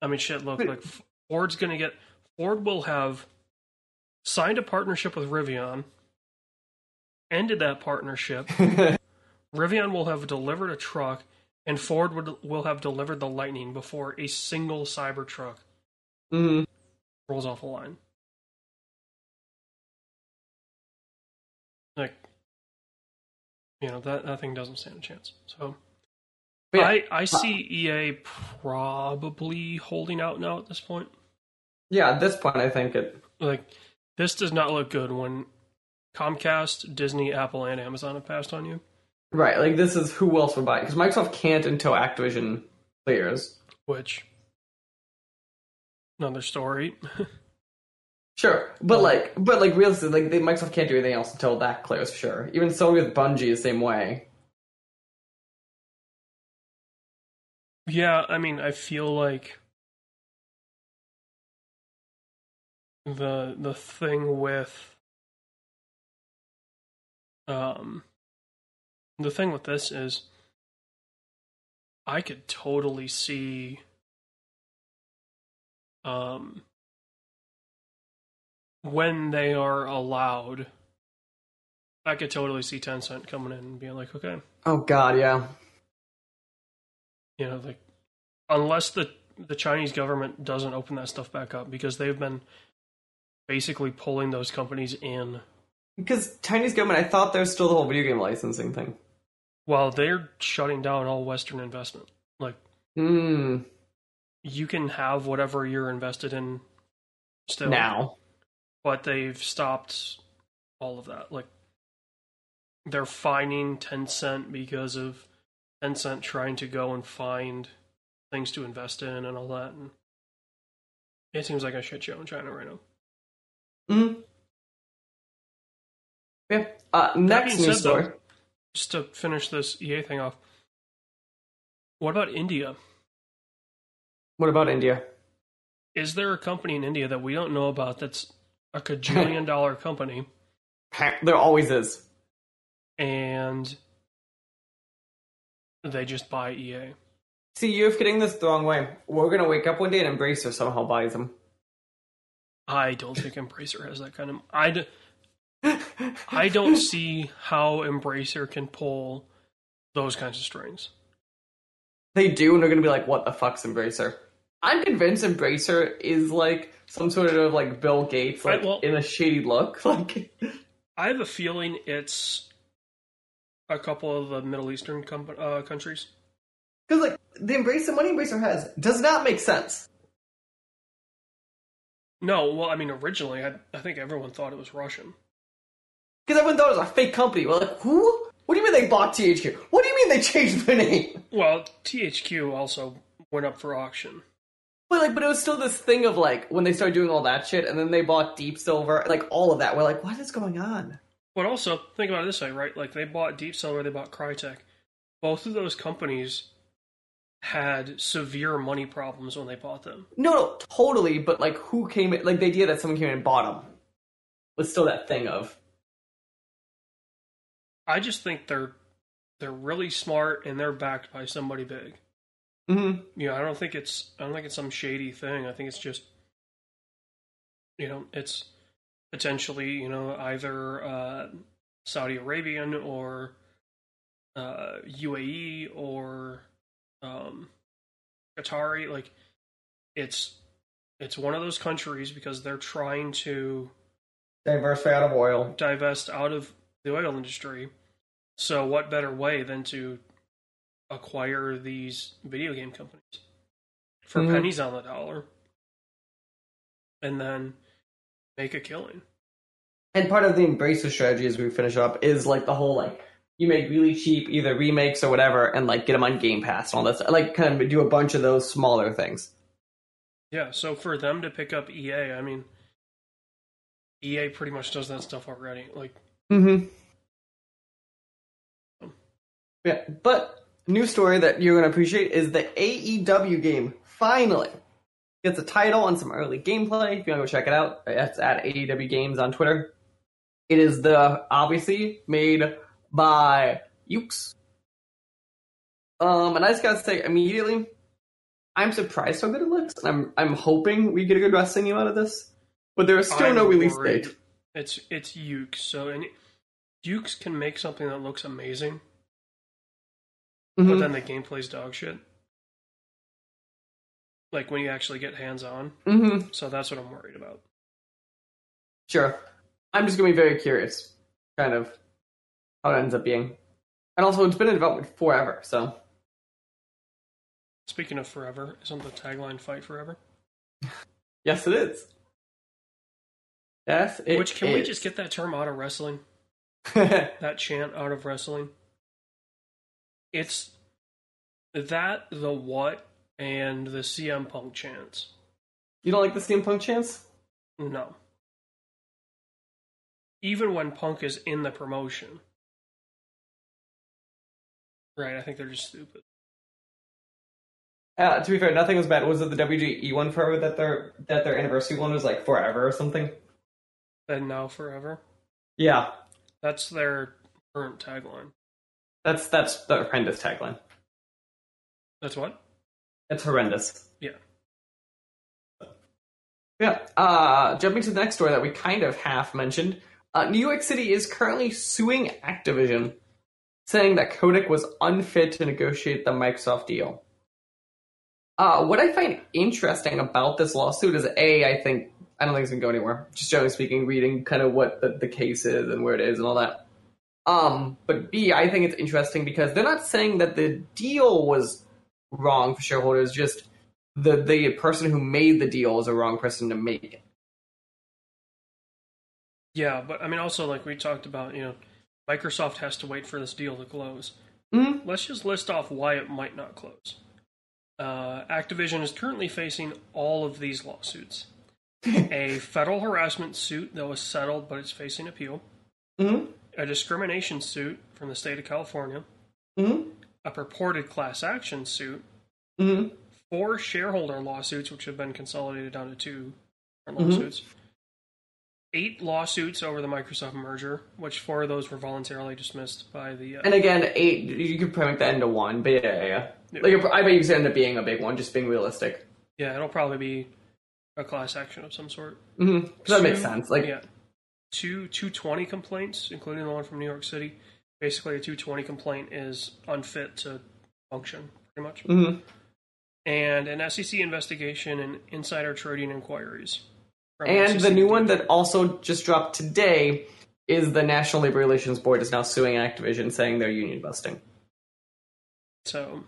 I mean, shit. Look, like Ford's gonna get. Ford will have signed a partnership with Rivian, ended that partnership. Rivian will have delivered a truck, and Ford would, will have delivered the Lightning before a single Cybertruck mm-hmm. rolls off the line. You know that that thing doesn't stand a chance. So, yeah, I I see EA probably holding out now at this point. yeah, at this point, I think it. Like, this does not look good when Comcast, Disney, Apple, and Amazon have passed on you. Right, like this is who else would buy because Microsoft can't until Activision clears. Which, another story. Sure, but like, but like, realistically, like, they, Microsoft can't do anything else until that clears. for Sure, even Sony with Bungie the same way. Yeah, I mean, I feel like the the thing with um the thing with this is I could totally see um when they are allowed I could totally see Tencent coming in and being like, okay, Oh God, yeah. you know like unless the the chinese government doesn't open that stuff back up because they've been basically pulling those companies in Because Chinese government, I thought there's still the whole video game licensing thing. while they're shutting down all western investment like Hmm. you can have whatever you're invested in still Now. But they've stopped all of that like they're fining Tencent because of Tencent trying to go and find things to invest in and all that and it seems like a shit show in China right now Hmm. Yeah. Uh, next news said, though- story. just to finish this EA thing off, what about India? What about India? Is there a company in India that we don't know about that's a cajillion dollar company There always is. and they just buy EA? See, you're getting this the wrong way. We're gonna wake up one day and Embracer somehow buys them. I don't think Embracer has that kind of. I, d- I don't see how Embracer can pull those kinds of strings. They do, and they're gonna be like, "What the fuck's Embracer?" I'm convinced Embracer is like some sort of like Bill Gates, like Right, well- in a shady look. Like, I have a feeling it's a couple of the Middle Eastern com- uh, countries. because like the embrace Embracer money Embracer has does not make sense. No, well, I mean, originally, I, I think everyone thought it was Russian. Because everyone thought it was a fake company. We're like, who? What do you mean they bought THQ? What do you mean they changed their name? Well, THQ also went up for auction. But like, but it was still this thing of like when they started doing all that shit, and then they bought Deep Silver, like all of that. We're like, what is going on? But also, think about it this way, right? Like, they bought Deep Silver, they bought Crytek. Both of those companies had severe money problems when they bought them. No, no, totally. But like, who came? In, like the idea that someone came in and bought them was still that thing of I just think they're they're really smart and they're backed by somebody big. Mm-hmm. Know, I don't think it's I don't think it's some shady thing. I think it's just you know, it's potentially, you know, either uh, Saudi Arabian or uh, UAE or um, Qatari. Like, it's it's one of those countries because they're trying to diversify out of oil. divest out of the oil industry. So, what better way than to acquire these video game companies for Mhm. pennies on the dollar and then make a killing? And part of the Embracer strategy as we finish up is like the whole like you make really cheap either remakes or whatever, and like get them on Game Pass and all that. Stuff. Like kind of do a bunch of those smaller things. Yeah, so for them to pick up EA, I mean, EA pretty much does that stuff already. Like, Mm-hmm. Yeah, but new story that you're gonna appreciate is the AEW game finally gets a title and some early gameplay. If you wanna go check it out, it's at AEW Games on Twitter. It is the obviously made by Yuke's. Um, and I just gotta say immediately, I'm surprised how good it looks. I'm I'm hoping we get a good wrestling game out of this, but there is still I'm no release worried. date. It's it's Yuke's, so and Yuke's can make something that looks amazing, but Mhm. then the gameplay's dog shit. Like when you actually get hands on. Mhm. So that's what I'm worried about. Sure. I'm just gonna be very curious, kind of, how it ends up being. And also, it's been in development forever, so. Speaking of forever, isn't the tagline "Fight Forever"? Yes, it is. Yes, it Which can we just get that term out of wrestling? That chant out of wrestling? It's that the what and the CM Punk chance. you don't like the CM Punk chance? No. Even when Punk is in the promotion. Right, I think they're just stupid. Uh, to be fair, nothing was bad. Was it the WGE one forever that their that their anniversary one was like forever or something? And now forever. Yeah, That's their current tagline. That's that's the horrendous tagline. That's what? It's horrendous. Yeah. Yeah. Uh, jumping to the next story that we kind of half mentioned, uh, New York City is currently suing Activision, saying that Kotick was unfit to negotiate the Microsoft deal. Uh, what I find interesting about this lawsuit is a, I think I don't think it's gonna go anywhere. Just generally speaking, reading kind of what the, the case is and where it is and all that. Um, but B, I think it's interesting because they're not saying that the deal was wrong for shareholders, just the the person who made the deal is a wrong person to make it. Yeah, but I mean, also, like we talked about, you know, Microsoft has to wait for this deal to close. Mhm. Let's just list off why it might not close. Uh, Activision is currently facing all of these lawsuits a federal harassment suit that was settled but it's facing appeal, Mm-hmm. A discrimination suit from the state of California, Mm-hmm. a purported class action suit, Mm-hmm. four shareholder lawsuits, which have been consolidated down to two Mhm. lawsuits, eight lawsuits over the Microsoft merger, which four of those were voluntarily dismissed by the. Uh, And again, eight. You could probably make that into one, but yeah, yeah, yeah. Yeah. Like I bet you could end up being a big one, just being realistic. yeah, it'll probably be a class action of some sort. Mm-hmm. That makes sense. Like, yeah, two two twenty complaints, including the one from New York City. Basically, a two twenty complaint is unfit to function, pretty much. mhm. And an SEC investigation and insider trading inquiries. and the new one that also just dropped today is the National Labor Relations Board is now suing Activision, saying they're union busting. So,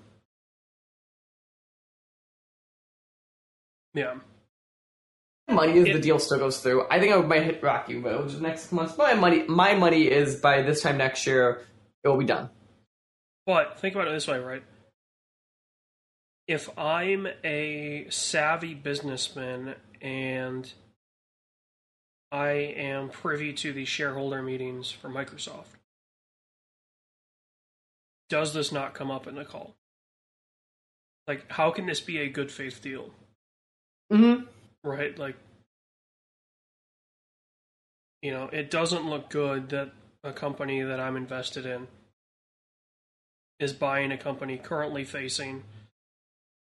yeah, money is It- the deal still goes through. I think I might hit Rocky Road next month. My money, my money is by this time next year, it will be done. but think about it this way, right? If I'm a savvy businessman and I am privy to the shareholder meetings for Microsoft, does this not come up in the call? Like, how can this be a good faith deal? Mm-hmm. Right? Like, you know, it doesn't look good that a company that I'm invested in is buying a company currently facing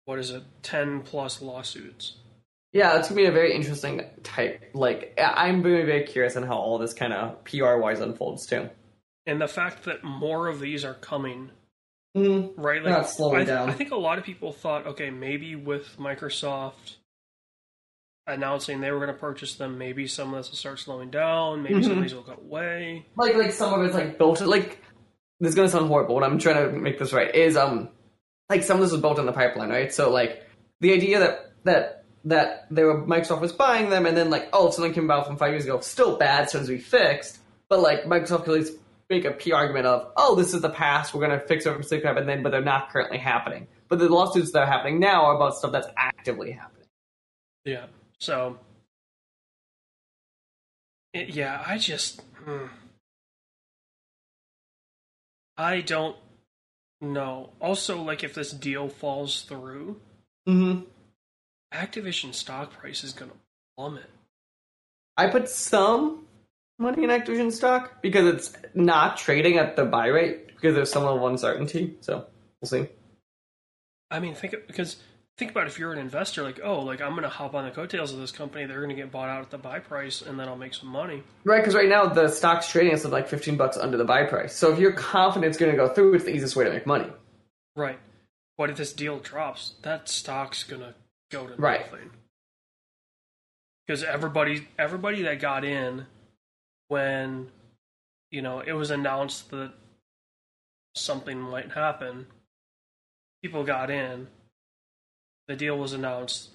what is it, ten plus lawsuits. Yeah, it's gonna be a very interesting type. Like, I'm very, very curious on how all this kind of PR wise unfolds too. And the fact that more of these are coming, Mm-hmm. right? Not slowing I, down. I think a lot of people thought, okay, maybe with Microsoft announcing they were going to purchase them, maybe some of this will start slowing down. Maybe some of Mhm. these will go away. Like, like some of it's like built. Like, this is gonna sound horrible. But I'm trying to make this right. Is um, like some of this was built in the pipeline, right? So like the idea that that that they were Microsoft was buying them, and then like oh, something came about from five years ago, still bad, so as we fixed. But like Microsoft could at least make a PR argument of oh, this is the past, we're gonna fix it from sleep and then, but they're not currently happening. But the lawsuits that are happening now are about stuff that's actively happening. Yeah. So, it, yeah, I just, hmm. I don't know. Also, like, if this deal falls through, Mm-hmm. Activision stock price is gonna plummet. I put some money in Activision stock because it's not trading at the buy rate because there's some level of uncertainty. So we'll see. I mean, think of, because think about if you're an investor, like, oh, like I'm gonna hop on the coattails of this company, they're gonna get bought out at the buy price, and then I'll make some money. Right, because right now the stock's trading at like 15 bucks under the buy price. So if you're confident it's going to go through, it's the easiest way to make money. Right. But if this deal drops, that stock's gonna go to Right. nothing. Because everybody, everybody that got in when, you know, it was announced that something might happen, people got in. The deal was announced,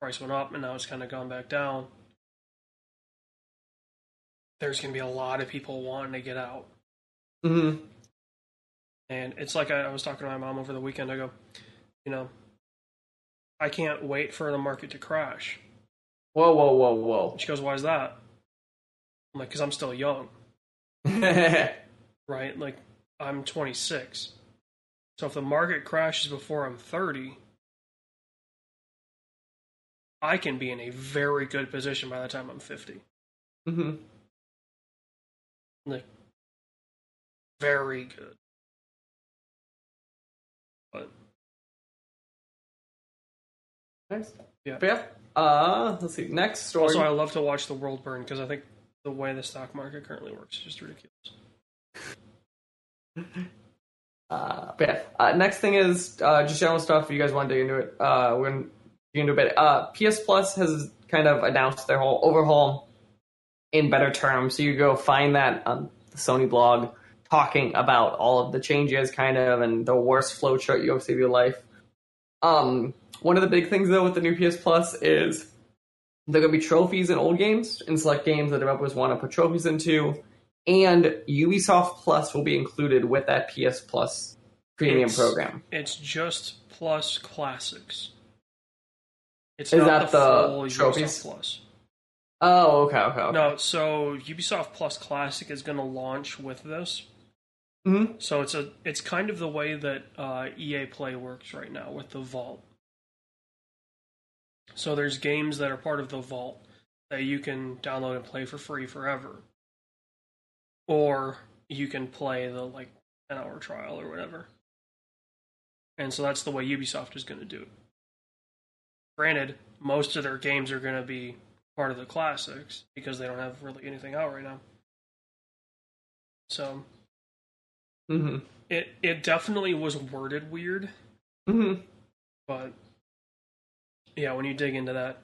price went up, and now it's kind of gone back down. There's gonna be a lot of people wanting to get out. Mm-hmm. And it's like I, I was talking to my mom over the weekend. I go, you know, I can't wait for the market to crash. Whoa, whoa, whoa, whoa. She goes, why is that? I'm like, because I'm still young, right? Like, I'm 26. So if the market crashes before I'm 30, I can be in a very good position by the time I'm 50. mm-hmm. Like, very good. But Nice. Yeah. But yeah. Uh, let's see. Next story. also, I love to watch the world burn because I think the way the stock market currently works is just ridiculous. Uh, but yeah, uh, next thing is uh, just general stuff. If you guys want to dig into it, uh, we're gonna dig into a bit. Uh, PS Plus has kind of announced their whole overhaul in better terms. So you go find that on the Sony blog talking about all of the changes, kind of, and the worst flowchart you ever see of your life. Um, one of the big things though with the new PS Plus is there are gonna be trophies in old games and select games that developers want to put trophies into and Ubisoft Plus will be included with that PS Plus premium It's- program. It's just plus classics. It's Is that the, full trophies? Ubisoft Plus. Oh, okay, okay, okay. No, so Ubisoft Plus Classic is going to launch with this. Mhm. So it's a it's kind of the way that uh, EA Play works right now with the Vault. So there's games that are part of the Vault that you can download and play for free forever, or you can play the like an hour trial or whatever. And so that's the way Ubisoft is going to do it. Granted, most of their games are going to be part of the classics because they don't have really anything out right now. So hmm it it definitely was worded weird, hmm but yeah, when you dig into that,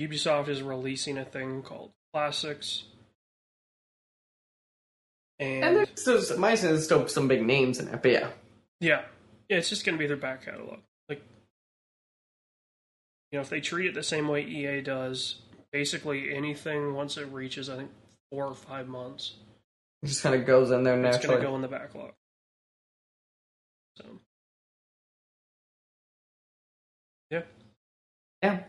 Ubisoft is releasing a thing called Classics, and, And there's still, my sense, still some big names in it, but yeah. yeah, yeah, it's just going to be their back catalog. Like, you know, if they treat it the same way EA does, basically anything once it reaches, I think four or five months, It just kind of goes in there naturally. it's going to go in the backlog. So yeah. Yeah.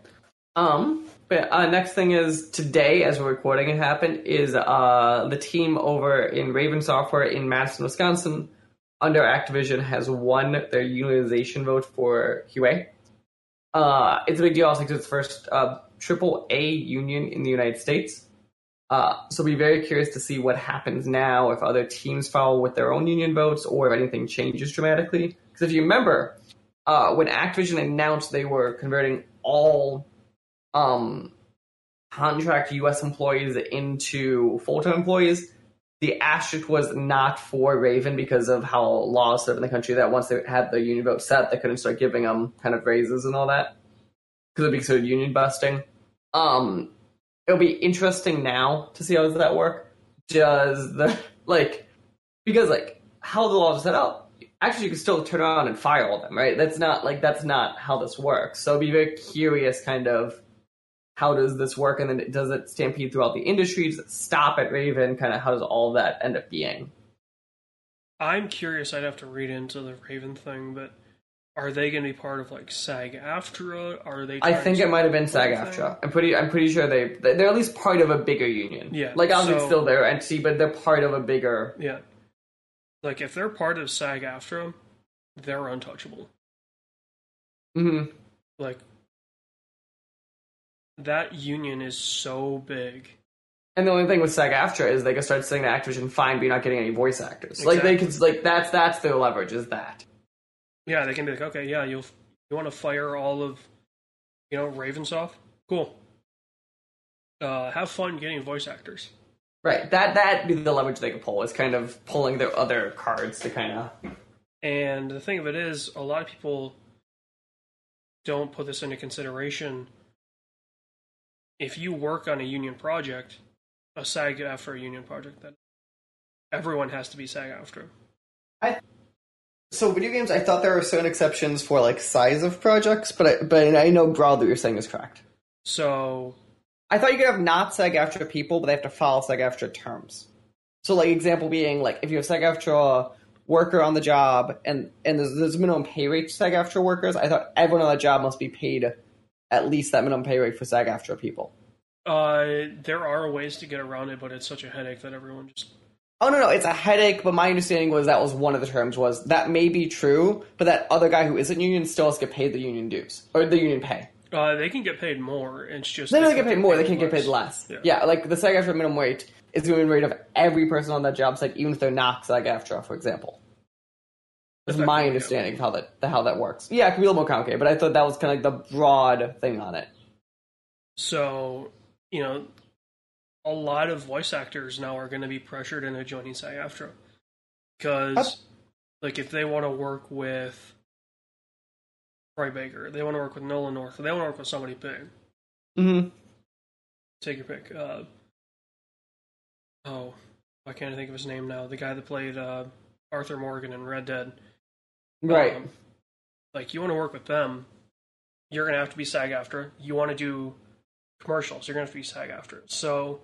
Um. But uh, next thing is today, as we're recording, it happened is uh the team over in Raven Software in Madison, Wisconsin, under Activision, has won their unionization vote for QA. Uh, it's a big deal. I think it's the first uh, triple A union in the United States. Uh, so be very curious to see what happens now if other teams follow with their own union votes or if anything changes dramatically. Because if you remember, uh, when Activision announced they were converting all um, contract U.S. employees into full-time employees, the asterisk was not for Raven because of how laws set in the country that once they had the union vote set, they couldn't start giving them kind of raises and all that because it'd be considered union busting. Um, it'll be interesting now to see how does that work. Does the like because like how the laws are set up? Actually, you can still turn around and fire all them, right? That's not like that's not how this works. So, be very curious, kind of how does this work, and then does it stampede throughout the industry? Does it stop at Raven? Kind of how does all that end up being? I'm curious. I'd have to read into the Raven thing, but are they going to be part of like SAG-AFTRA? Are they? I think it might have been SAG-AFTRA. I'm pretty. I'm pretty sure they they're at least part of a bigger union. Yeah, like obviously so- still their entity, but they're part of a bigger. Yeah, like if they're part of SAG-AFTRA, they're untouchable. hmm Like that union is so big. And the only thing with SAG-AFTRA is they can start saying to Activision, "Fine, but you're not getting any voice actors." Like they could, like that's that's their leverage is that. Yeah, they can be like, okay, yeah, you'll you want to fire all of, you know, Ravensoft? Cool. Uh, have fun getting voice actors. Right. That that be the leverage they could pull is kind of pulling their other cards to kind of. And the thing of it is, a lot of people don't put this into consideration. If you work on a union project, a SAG after a union project, then everyone has to be SAG-AFTRA. I So video games, I thought there were certain exceptions for like size of projects, but I, but I know broadly what you're saying is correct. So I thought you could have not SAG-AFTRA people, but they have to follow SAG-AFTRA terms. So, like example being like if you have SAG-AFTRA worker on the job and and there's, there's minimum pay rate to SAG-AFTRA workers, I thought everyone on that job must be paid at least that minimum pay rate for SAG-AFTRA people. uh, there are ways to get around it, but it's such a headache that everyone just Oh no, no, it's a headache. But my understanding was that was one of the terms was that may be true, but that other guy who isn't union still has to get paid the union dues or the union pay. uh, they can get paid more. It's just they can't get paid more. They can't get paid less. Yeah. Yeah, like the SAG-AFTRA minimum wage is the minimum rate of every person on that job site, even if they're not SAG-AFTRA, for example. That's my understanding of how that how that works. Yeah, it can be a little more complicated, but I thought that was kind of like the broad thing on it. So, you know, a lot of voice actors now are going to be pressured into joining SAG-AFTRA because, like, if they want to work with Troy Baker, they want to work with Nolan North, they want to work with somebody big. Mm-hmm. Take your pick. Uh, oh, why can't I think of his name now? The guy that played uh, Arthur Morgan in Red Dead. Right. Um, like, you want to work with them, you're going to have to be SAG-AFTRA. You want to do commercials, you're going to have to be SAG-AFTRA. So,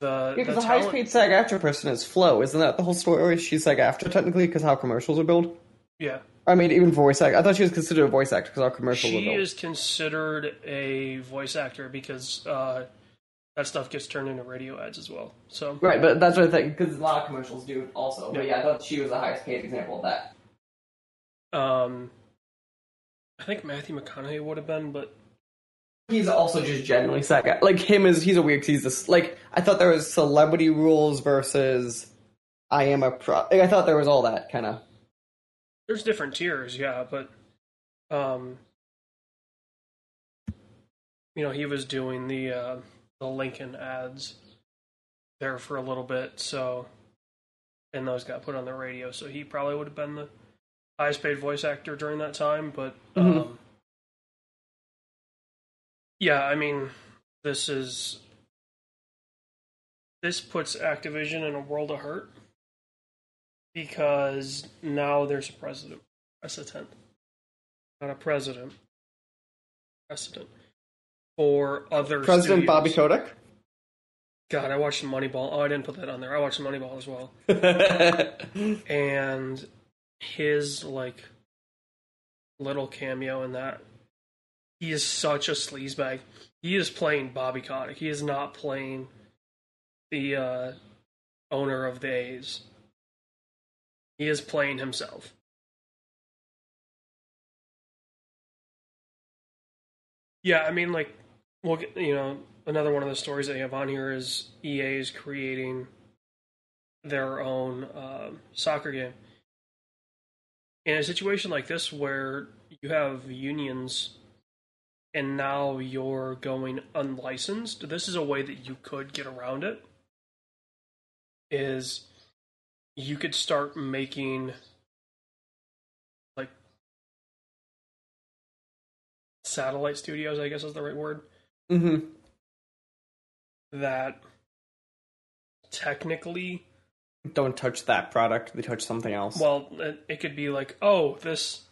the, because the the highest talent- paid SAG-AFTRA person is Flo. Isn't that the whole story? She's SAG-AFTRA technically because how commercials are billed. yeah, I mean, even voice act. I thought she was considered a voice actor because our commercials she is considered a voice actor because uh, that stuff gets turned into radio ads as well. So, Right, but that's what I think because a lot of commercials do also. But Yeah. yeah, I thought she was the highest paid example of that. um, I think Matthew McConaughey would have been, but He's also just generally SAG. Like him is he's a weird. He's this like I thought there was celebrity rules versus I am a pro. Like, I thought there was all that kind of. there's different tiers, yeah, but um, you know, he was doing the uh, the Lincoln ads there for a little bit, so and those got put on the radio, so he probably would have been the highest paid voice actor during that time, but um, Mhm. yeah, I mean, this is this puts Activision in a world of hurt because now there's a president, precedent, not a president, precedent for other President studios. Bobby Kotick. God, I watched Moneyball. Oh, I didn't put that on there. I watched Moneyball as well, and his like little cameo in that. He is such a sleazebag. He is playing Bobby Kotick. He is not playing the uh, owner of the A's. He is playing himself. Yeah, I mean, like, we'll get, you know, another one of the stories that you have on here is EA is creating their own uh, soccer game. In a situation like this, where you have unions and now you're going unlicensed, this is a way that you could get around it. Is you could start making like satellite studios, I guess is the right word, hmm that technically Don't touch that product. They touch something else. well it, it could be like oh this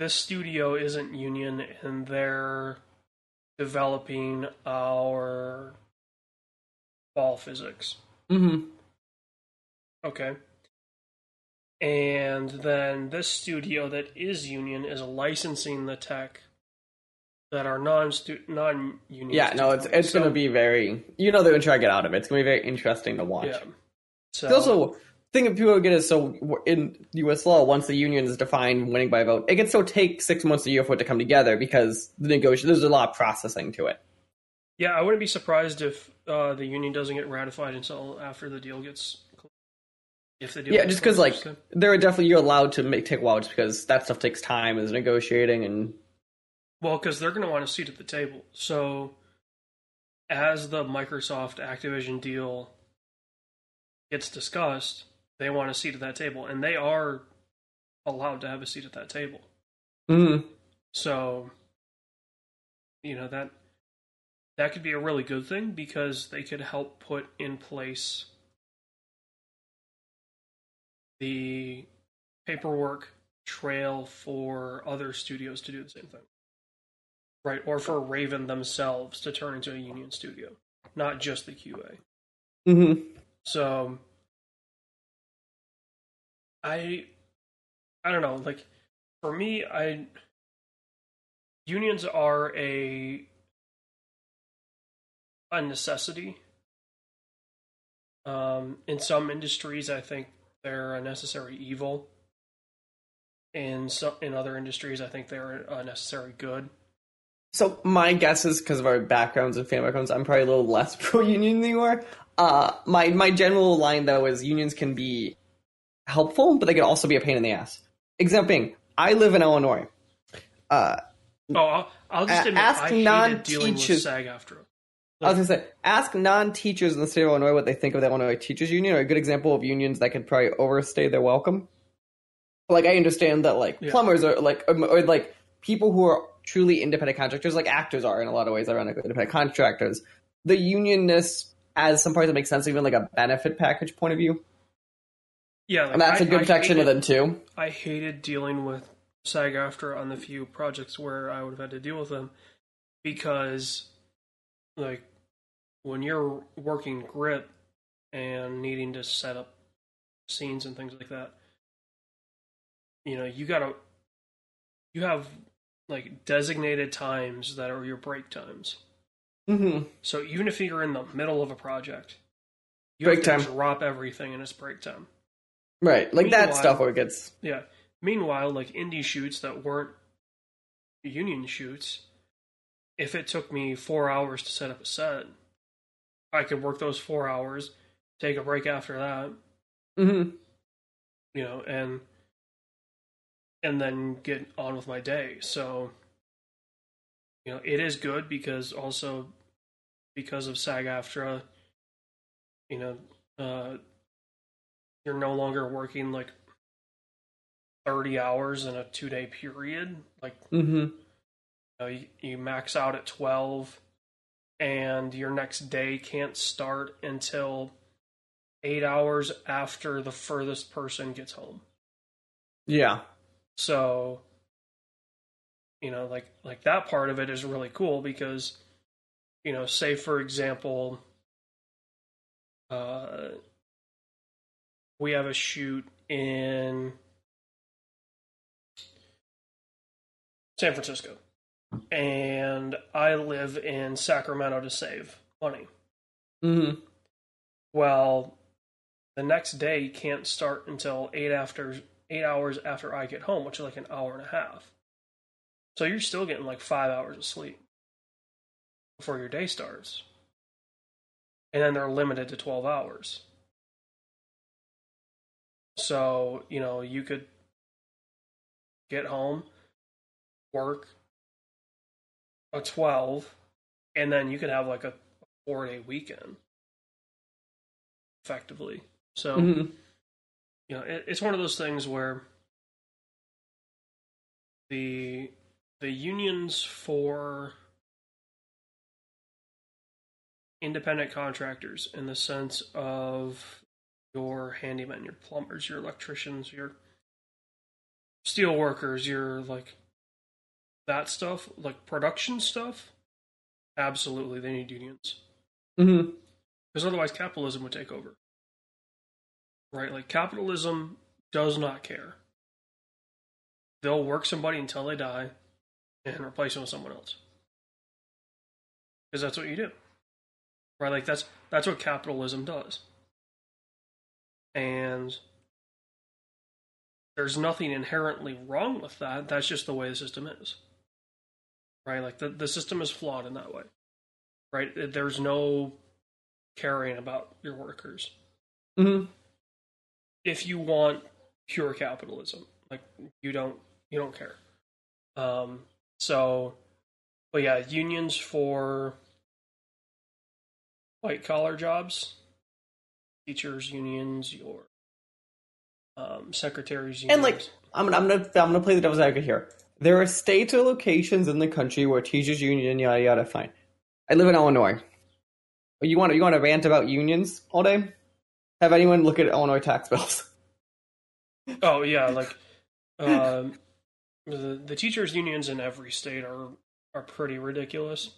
this studio isn't union and they're developing our ball physics hmm okay and then this studio that is union is licensing the tech that are non non union. Yeah, no, it's it's So- gonna be very. You know, they're gonna try to get out of it. It's gonna be very interesting to watch. yeah. So The also thing that people get is so in U.S. law, once the union is defined winning by vote, it can still take six months a year for it to come together because the negotiation there's a lot of processing to it. yeah, I wouldn't be surprised if uh, the union doesn't get ratified until after the deal gets. If the deal Yeah, just because like there are definitely you're allowed to make take a while just because that stuff takes time as negotiating and Well, because they're going to want a seat at the table. So, as the Microsoft Activision deal gets discussed, they want a seat at that table, and they are allowed to have a seat at that table. Mhm. So, you know that that could be a really good thing because they could help put in place the paperwork trail for other studios to do the same thing. Right, or for Raven themselves to turn into a union studio, not just the QA. Mhm. So I I don't know, like for me I unions are a a necessity. Um in some industries I think they're a necessary evil. In some in other industries I think they're a necessary good. So my guess is because of our backgrounds and family backgrounds, I'm probably a little less pro union than you are. Uh, my my general line though is unions can be helpful, but they can also be a pain in the ass. Example being, I live in Illinois. Uh, Oh, I'll, I'll just admit ask I hated with non-teachers- SAG-AFTRA. I was gonna say, ask non-teachers in the state of Illinois what they think of the Illinois Teachers Union. Or a good example of unions that could probably overstay their welcome. Like I understand that like Yeah. plumbers are like um, or like people who are truly independent contractors, like actors are in a lot of ways, ironically independent contractors. The unionness, as some parts that make sense, even like a benefit package point of view, Yeah, like, and that's a a good protection of them too. I hated dealing with SAG-AFTRA on the few projects where I would have had to deal with them because, like, when you're working grip and needing to set up scenes and things like that, you know, you gotta, you have like designated times that are your break times. hmm So even if you're in the middle of a project, you Break time. drop everything and it's break time. Right, like that stuff where it gets. Yeah. Meanwhile, like indie shoots that weren't union shoots, if it took me four hours to set up a set, I could work those four hours, take a break after that, hmm you know, and and then get on with my day. So, you know, it is good because also because of SAG-AFTRA, you know, uh, you're no longer working like 30 hours in a two day period. Like, mm-hmm. you, know, you, you max out at 12 and your next day can't start until eight hours after the furthest person gets home. Yeah. So, you know, like like that part of it is really cool because, you know, say for example, uh, we have a shoot in San Francisco, and I live in Sacramento to save money. Mm-hmm. Well, the next day can't start until eight after eight hours after I get home, which is like an hour and a half. So you're still getting like five hours of sleep before your day starts. And then they're limited to 12 hours. So, you know, you could get home, work a 12, and then you could have like a four day weekend effectively. So, hmm you know, it, it's one of those things where the the unions for independent contractors in the sense of your handymen, your plumbers, your electricians, your steel workers, your like that stuff, like production stuff, absolutely they need unions. Mm-hmm. Because otherwise capitalism would take over right like capitalism does not care. They'll work somebody until they die and replace them with someone else. Because that's what you do. Right? Like that's that's what capitalism does. And there's nothing inherently wrong with that. That's just the way the system is. Right? Like the, the system is flawed in that way. Right? There's no caring about your workers. hmm If you want pure capitalism, like you don't you don't care. Um so but yeah, unions for white collar jobs, teachers unions, your um, secretaries unions. And like, I'm gonna, I'm gonna, I'm gonna play the devil's advocate here. There are states or locations in the country where teachers union yada yada fine. I live in Illinois. You want to, you want to rant about unions all day? Have anyone look at Illinois tax bills? oh yeah, like um, the the teachers unions in every state are are pretty ridiculous.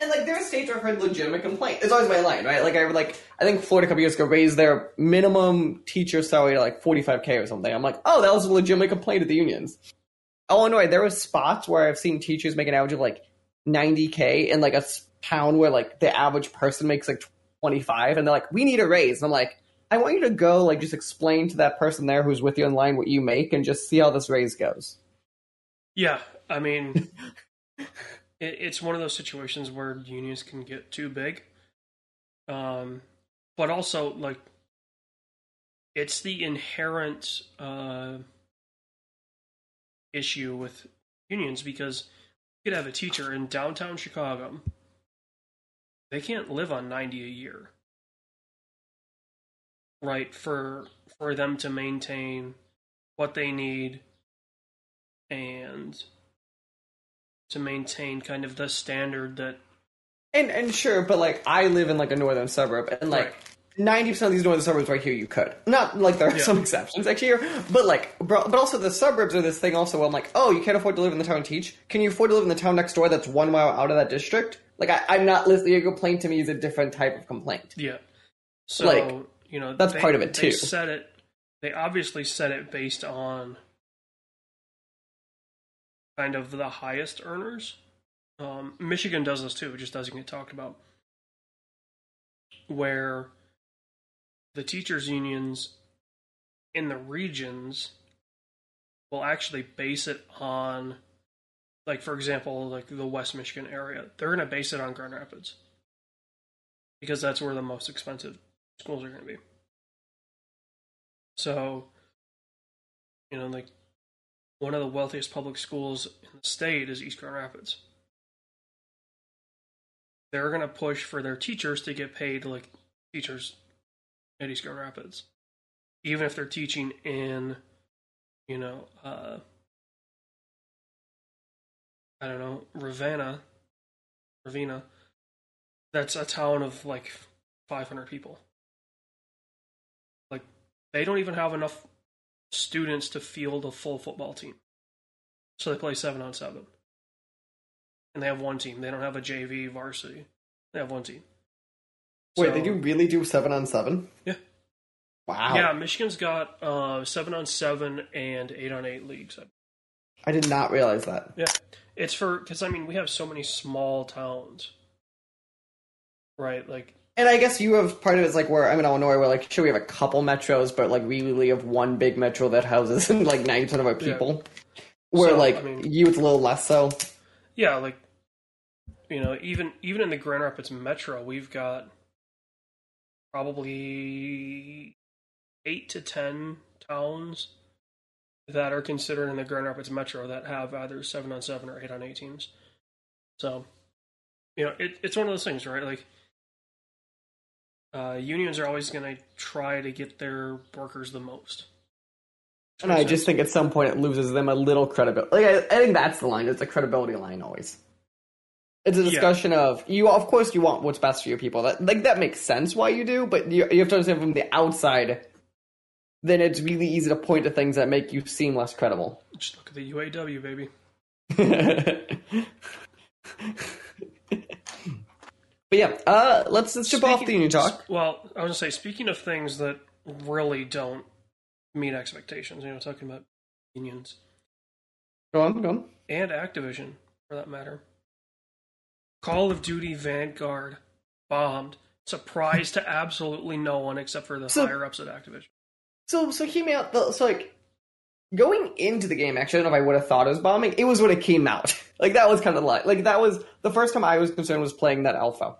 And like there are states where I've heard legitimate complaint. It's always my line, right? Like I would like I think Florida a couple years ago raised their minimum teacher salary to like forty five K or something. I'm like, oh, that was a legitimate complaint of the unions. Illinois, there were spots where I've seen teachers make an average of like ninety K in like a town where like the average person makes like twenty five and they're like, We need a raise. And I'm like, I want you to go like just explain to that person there who's with you in line what you make and just see how this raise goes. Yeah, I mean it, it's one of those situations where unions can get too big. Um, but also like it's the inherent uh, issue with unions because you could have a teacher in downtown Chicago. They can't live on ninety a year, right? For for them to maintain what they need and to maintain kind of the standard that and and sure but like i live in like a northern suburb and like ninety percent of these northern suburbs right here you could not like there are Yeah. some exceptions actually here but like bro, but also the suburbs are this thing also where i'm like oh you can't afford to live in the town and teach can you afford to live in the town next door that's one mile out of that district like I, i'm not listening your complaint to me is a different type of complaint Yeah. So Like, you know that's they- part of it, too. set it. They obviously set it based on kind of the highest earners. Um, Michigan does this too. It just doesn't get talked about. Where the teachers' unions in the regions will actually base it on, like for example, like the West Michigan area. They're going to base it on Grand Rapids because that's where the most expensive schools are going to be. So, you know, like one of the wealthiest public schools in the state is East Grand Rapids. They're going to push for their teachers to get paid like teachers at East Grand Rapids, even if they're teaching in, you know, uh, I don't know, Ravenna, Ravenna. That's a town of like 500 people. They don't even have enough students to field a full football team. So they play seven on seven. And they have one team. They don't have a JV varsity. They have one team. wait So- they do really do seven on seven Yeah. wow Yeah, Michigan's got uh, seven on seven and eight on eight leagues. i did not realize that Yeah, it's for because I mean we have so many small towns, right? Like And I guess you have part of it's like where I'm in Illinois, where like sure we have a couple metros, but like we really have one big metro that houses like ninety percent of our Yeah. people. Where So, like I mean- you, it's a little less so. yeah, like you know even even in the Grand Rapids metro, we've got probably eight to ten towns that are considered in the Grand Rapids metro that have either seven on seven or eight on eight teams. So you know it, it's one of those things, right? Like uh, unions are always going to try to get their workers the most. And I just think at some point it loses them a little credibility. Like I, I think that's the line. It's a credibility line always. It's a Yeah. discussion of you. Of course, you want what's best for your people. That like that makes sense why you do, but you, you have to understand from the outside. Then it's really easy to point to things that make you seem less credible. just look at the UAW, baby. but yeah, uh, let's let's jump off the union talk. Well, I was gonna say, speaking of things that really don't meet expectations. You know, talking about unions Go on, go on. and Activision for that matter. Call of Duty Vanguard bombed. Surprise to absolutely no one except for the So- higher ups at Activision. So, so hear me out. So, like, going into the game, actually, I don't know if I would have thought it was bombing. It was when it came out. like, that was kind of like, like that was the first time I was concerned was playing that alpha.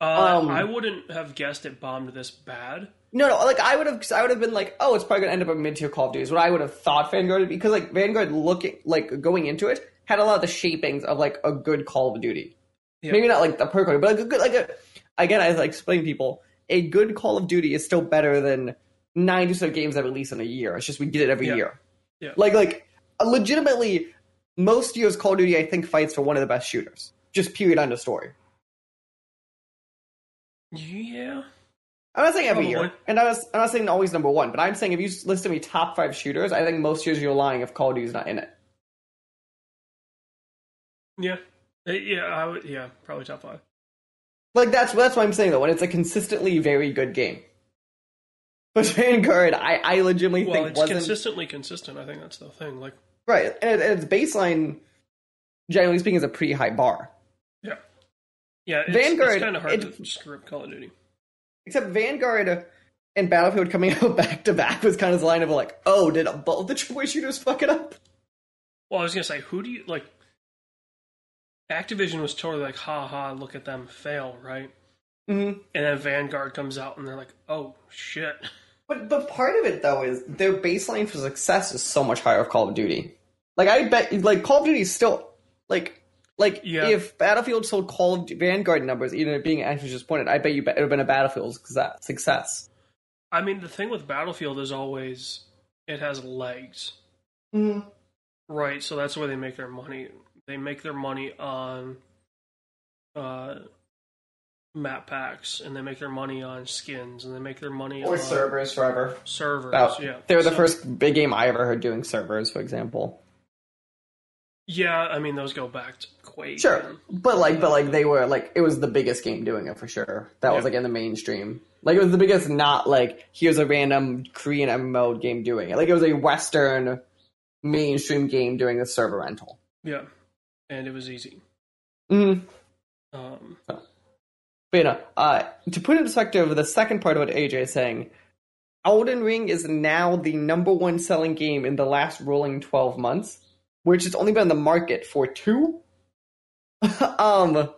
Uh, Um, I wouldn't have guessed it bombed this bad. No, no, like I would have, I would have been like, oh, it's probably gonna end up a mid-tier Call of Duty. Is what I would have thought Vanguard because like Vanguard looking, like going into it, had a lot of the shapings of like a good Call of Duty. Yeah. Maybe not like the perk, but like a good, like a, again, as I explain to people, a good Call of Duty is still better than ninety of games that release in a year. It's just we get it every Yeah. year. Yeah. Like, like legitimately, most years Call of Duty, I think, fights for one of the best shooters. Just period. End of story. Yeah. I'm not saying every year, and I was, I'm not saying always number one, but I'm saying if you list to me top five shooters, I think most years you're lying if Call of Duty's not in it. Yeah. Uh, Yeah, I would yeah, probably top five. Like that's that's what I'm saying though. When it's a consistently very good game, but Vanguard, I I legitimately Well, think it's wasn't consistently consistent. I think that's the thing. Like, right, and, and its baseline, generally speaking, is a pretty high bar. Yeah. It's, Vanguard, It's kind of hard it- to screw up Call of Duty. Except Vanguard and Battlefield coming out back to back was kind of the line of like, oh, did both the AAA shooters fuck it up? Well, I was gonna say, who do you like? Activision was totally like, ha ha, look at them fail, right? Mm-hmm. And then Vanguard comes out and they're like, oh shit. But but part of it though is their baseline for success is so much higher of Call of Duty. Like I bet like Call of Duty is still like like Yeah. if Battlefield sold Call of Vanguard numbers, even it being actually just pointed, I bet you it would have been a Battlefield success. success. I mean, the thing with Battlefield is always it has legs, Mm-hmm. right? So that's where they make their money. They make their money on uh, map packs, and they make their money on skins, and they make their money Or on servers forever. servers. About, yeah, They were the So- first big game I ever heard doing servers, for example. Yeah, I mean those go back to Sure, but like, but like they were like it was the biggest game doing it for sure. That was Yeah. like in the mainstream. Like it was the biggest, not like here's a random Korean MMO game doing it. Like it was a Western mainstream game doing a server rental. yeah, and it was easy. Mm. Um, But you know, uh, to put in perspective, the second part of what AJ is saying, Elden Ring is now the number one selling game in the last rolling twelve months, which has only been on the market for two. um,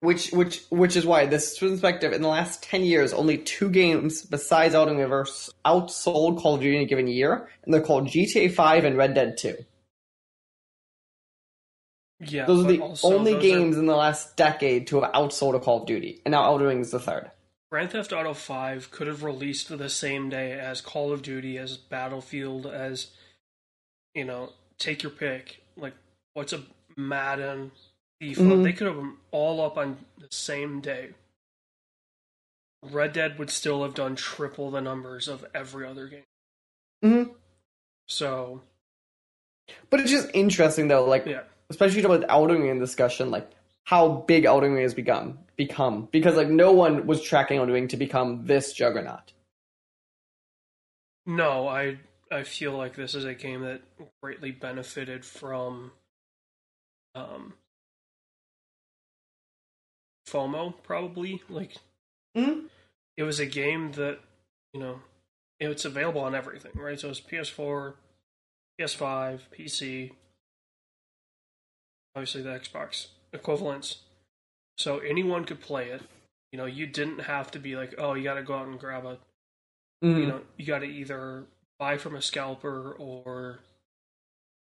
which which which is why this perspective in the last ten years, only two games besides Elden Ring have outsold Call of Duty in a given year, and they're called GTA Five and Red Dead Two. yeah, Those are the only those are- games in the last decade to have outsold a Call of Duty, and now Elden Ring is the third. Grand Theft Auto 5 could have released the same day as Call of Duty, as Battlefield, as, you know, take your pick. Like, what's a Madden, FIFA? Mhm. They could have them all up on the same day. Red Dead would still have done triple the numbers of every other game. Mm-hmm. So, But it's just interesting though, like yeah. especially about the Elden Ring discussion, like how big Elden Ring has become become because like no one was tracking Elden Ring to become this juggernaut. No, I I feel like this is a game that greatly benefited from um FOMO probably. Like Mm-hmm. it was a game that, you know, it's available on everything, right? So it's PS4, PS5, PC, obviously the Xbox equivalents. So anyone could play it. You know, you didn't have to be like, oh, you got to go out and grab a Mm-hmm. you know you got to either buy from a scalper or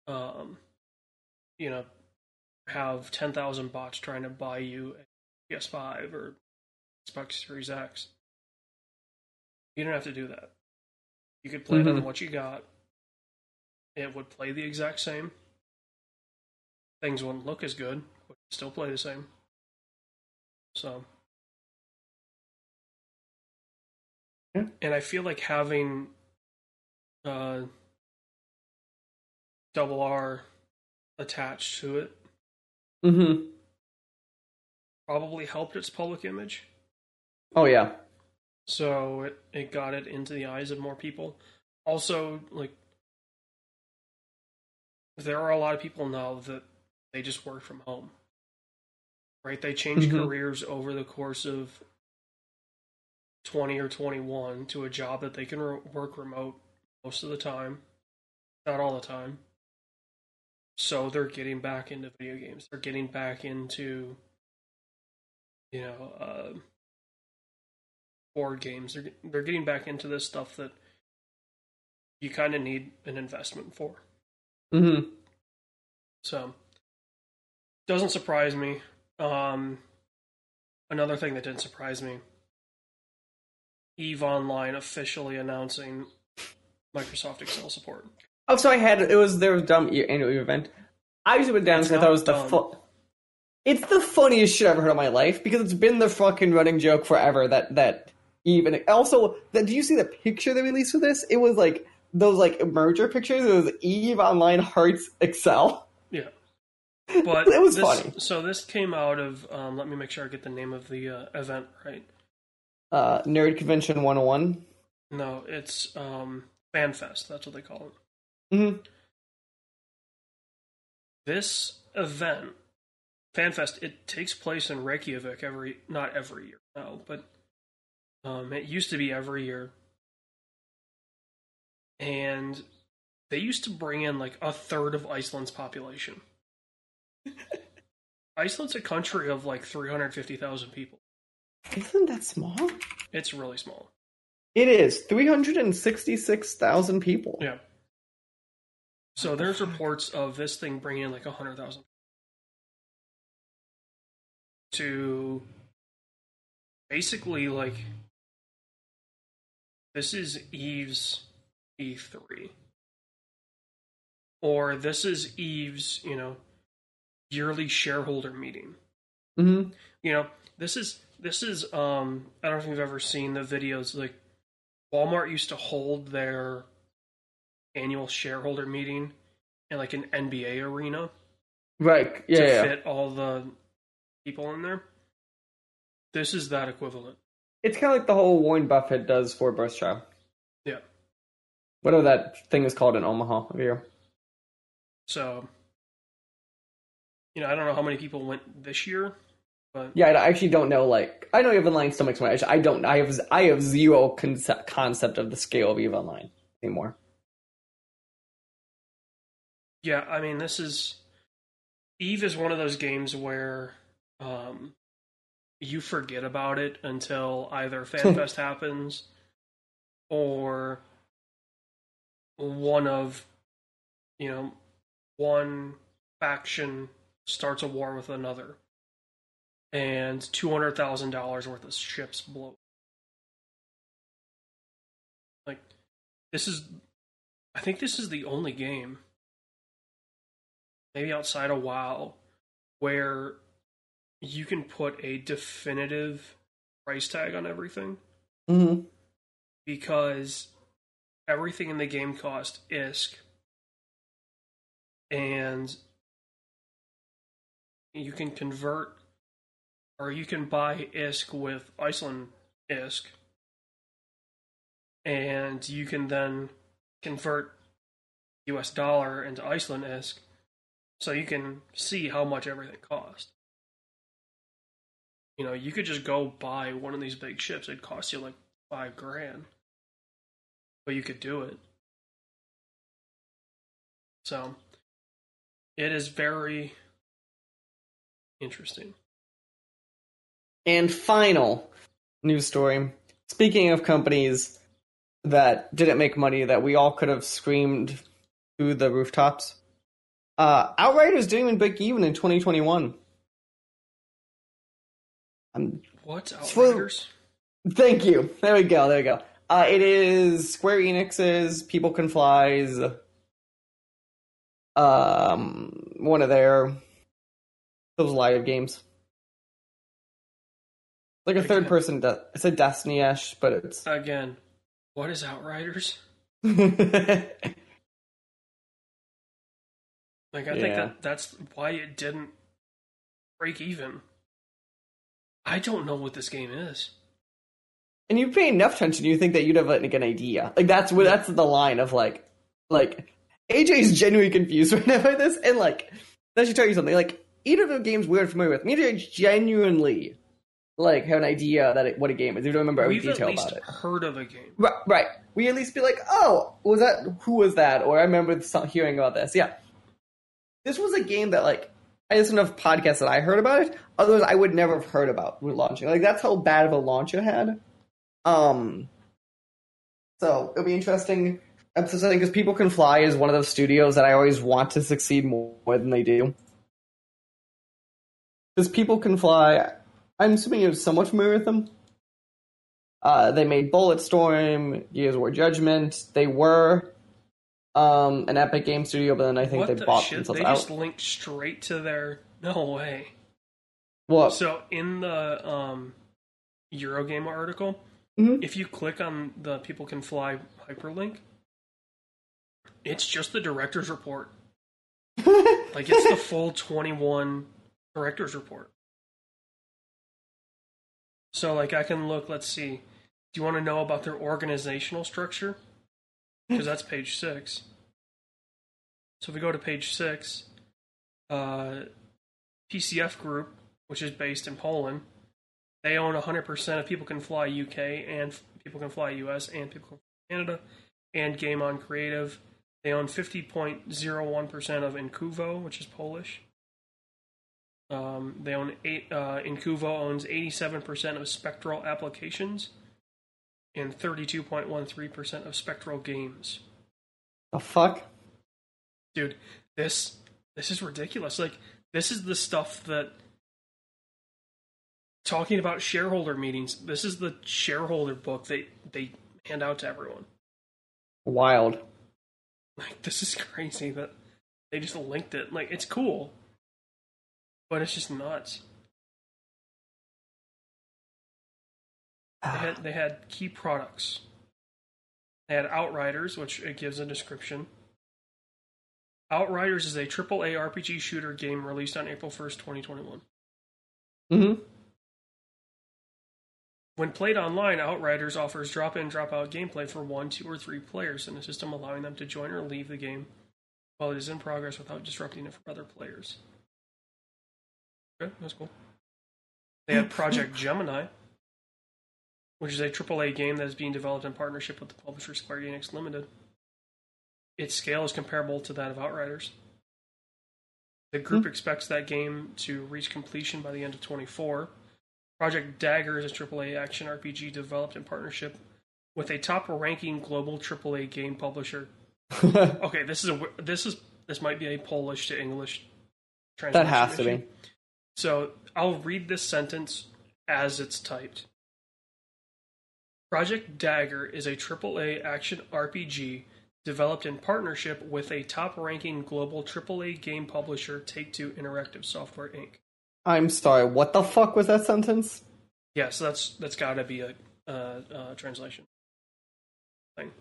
um you know have 10,000 bots trying to buy you a PS5 or Xbox Series X. You don't have to do that. You could play it on Mhm. what you got. It would play the exact same. Things wouldn't look as good but still play the same. So. Yeah. and I feel like having uh, double R attached to it Mm-hmm. probably helped its public image. Oh yeah. so it, it got it into the eyes of more people. Also, like there are a lot of people now that they just work from home. Right? They change Mhm. careers over the course of 20 or 21 to a job that they can re- work remote most of the time, not all the time. So they're getting back into video games. They're getting back into, you know, uh, board games. They're they're getting back into this stuff that you kind of need an investment for. Mm-hmm. So doesn't surprise me. Um, another thing that didn't surprise me: Eve Online officially announcing Microsoft Excel support. Oh, so I had it was their dumb e- annual event. I usually went down because I thought it was the not fu- It's the funniest shit I've ever heard in my life because it's been the fucking running joke forever that that even also that do you see the picture they released for this? It was like those like merger pictures. It was Eve Online Hearts Excel. Yeah, but It was this, funny. So this came out of. Um, let me make sure I get the name of the uh, event right. Uh, Nerd Convention 101. No, it's um, FanFest. That's what they call it. Mm-hmm. This event, FanFest, it takes place in Reykjavik every not every year no, but um, it used to be every year, and they used to bring in like a third of Iceland's population. Iceland's a country of like three hundred fifty thousand people. Isn't that small? It's really small. It is 366,000 people. Yeah. So there's reports of this thing bringing in like a hundred thousand to basically like this is Eve's E3 or this is Eve's you know yearly shareholder meeting. Mm-hmm. You know this is this is um I don't know if you've ever seen the videos like Walmart used to hold their annual shareholder meeting in like an NBA arena Right. Yeah. to yeah. fit all the people in there. This is that equivalent. It's kind of like the whole Warren Buffett does for Berkshire. Yeah. Whatever that thing is called in Omaha over here. So, you know, I don't know how many people went this year, but Yeah, I actually don't know. Like, I know Eve Online still makes money. Actually, I don't. I have I have zero concept concept of the scale of Eve Online anymore. Yeah, I mean, this is Eve is one of those games where um, you forget about it until either FanFest happens or one of you know one faction starts a war with another and $200,000 worth of ships blow like this is I think this is the only game maybe outside a WoW where you can put a definitive price tag on everything. Mm-hmm. because everything in the game cost ISK. And you can convert or you can buy ISK with Iceland ISK. And you can then convert US dollar into Iceland ISK so you can see how much everything cost. You know, you could just go buy one of these big ships. It'd cost you like five grand. But you could do it. So it is very interesting. And final news story. Speaking of companies that didn't make money that we all could have screamed through the rooftops, uh, Outriders didn't even break even in 2021. I'm What for- Outriders? Thank you. There we go. There we go. Uh, it is Square Enix's People Can Fly's um one of their those live games. Like a Okay. third person. De- it's a Destiny ish, but it's Again, what is Outriders? Like I think that that's why it didn't break even. I don't know what this game is. and you pay enough attention, you think that you'd have like an idea. Like that's what that's the line of like, like AJ's genuinely confused right now by this, and like that should tell you something. Like either of the games we're familiar with, me and AJ genuinely like have an idea that it, what a game is. We don't remember every We've at detail least about it. heard of a game. Right, right. We at least be like, oh, was that who was that? Or I remember hearing about this. Yeah, this was a game that like I listened to podcasts that I heard about it. Otherwise, I would never have heard about launching. Like that's how bad of a launch it had. Um, so it'll be interesting. Episode because People Can Fly is one of those studios that I always want to succeed more than they do. Because People Can Fly, I'm assuming you're somewhat familiar with them. Uh, they made Bulletstorm, Gears of War Judgment. They were um, an Epic Game Studio, but then I think what they the bought shit? themselves They out. just linked straight to their. No way. Well, So in the um, Eurogamer article, Mhm. if you click on the People Can Fly hyperlink, it's just the director's report. Like it's the full 21 director's report. So like I can look, let's see. Do you want to know about their organizational structure? Because that's page 6. So if we go to page 6, uh, PCF Group, which is based in Poland, they own 100% of People Can Fly UK and People Can Fly US and People Can Fly Canada and Game On Creative. They own 50.01% of Incuvo, which is Polish. Um, they own eight. Uh, Incuvo owns 87% of Spectral Applications and 32.13% of Spectral Games. the fuck? Dude, this this is ridiculous. Like this is the stuff that talking about shareholder meetings. This is the shareholder book they they hand out to everyone. Wild. Like this is crazy that they just linked it. Like it's cool, but it's just nuts. They had they had key products. They had Outriders, which it gives a description. Outriders is a AAA RPG shooter game released on April 1st, 2021. hmm When played online, Outriders offers drop in, drop out gameplay for one, two, or three players in a system allowing them to join or leave the game while it is in progress without disrupting it for other players. Okay, that's cool. They had Project Gemini, which is a AAA game that is being developed in partnership with the publisher Square Enix Limited. Its scale is comparable to that of Outriders. The group hmm. expects that game to reach completion by the end of 24. Project Dagger is a AAA action RPG developed in partnership with a top-ranking global AAA game publisher. Okay, this is a this is this might be a Polish to English that has to be. So I'll read this sentence as it's typed. Project Dagger is a AAA action RPG developed in partnership with a top-ranking global AAA game publisher, Take-Two Interactive Software Inc. I'm sorry. What the fuck was that sentence? Yeah, so that's that's got to be a uh, uh, translation thing.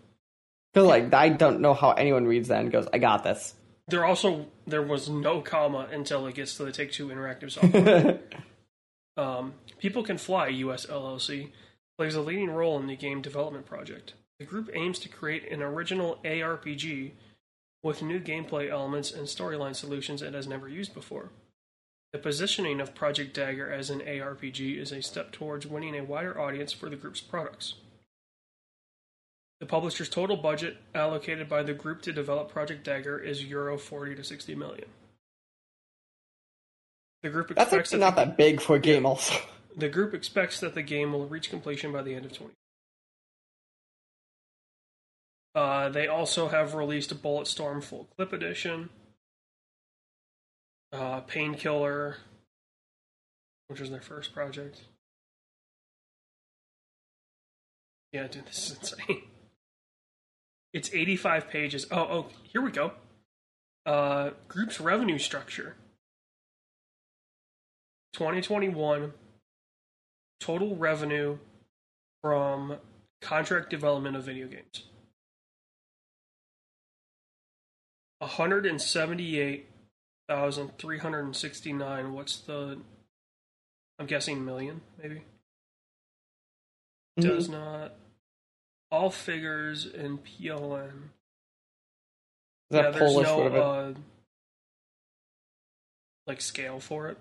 Because like I don't know how anyone reads that and goes, "I got this." There also there was no comma until it gets to the Take Two Interactive Software. um, People Can Fly US LLC plays a leading role in the game development project. The group aims to create an original ARPG with new gameplay elements and storyline solutions it has never used before. The positioning of Project Dagger as an ARPG is a step towards winning a wider audience for the group's products. The publisher's total budget allocated by the group to develop Project Dagger is Euro 40 to 60 million. The group That's expects actually that not the, that big for a game. Also, the group expects that the game will reach completion by the end of 20. Uh, they also have released a Bulletstorm Full Clip Edition, uh, Painkiller, which was their first project. Yeah, dude, this is insane. It's 85 pages. Oh, oh, here we go. Uh, group's revenue structure. 2021 total revenue from contract development of video games. 178,369. What's the I'm guessing million maybe. does not. All figures in PLN. Is that yeah, there's Polish? no uh, like scale for it.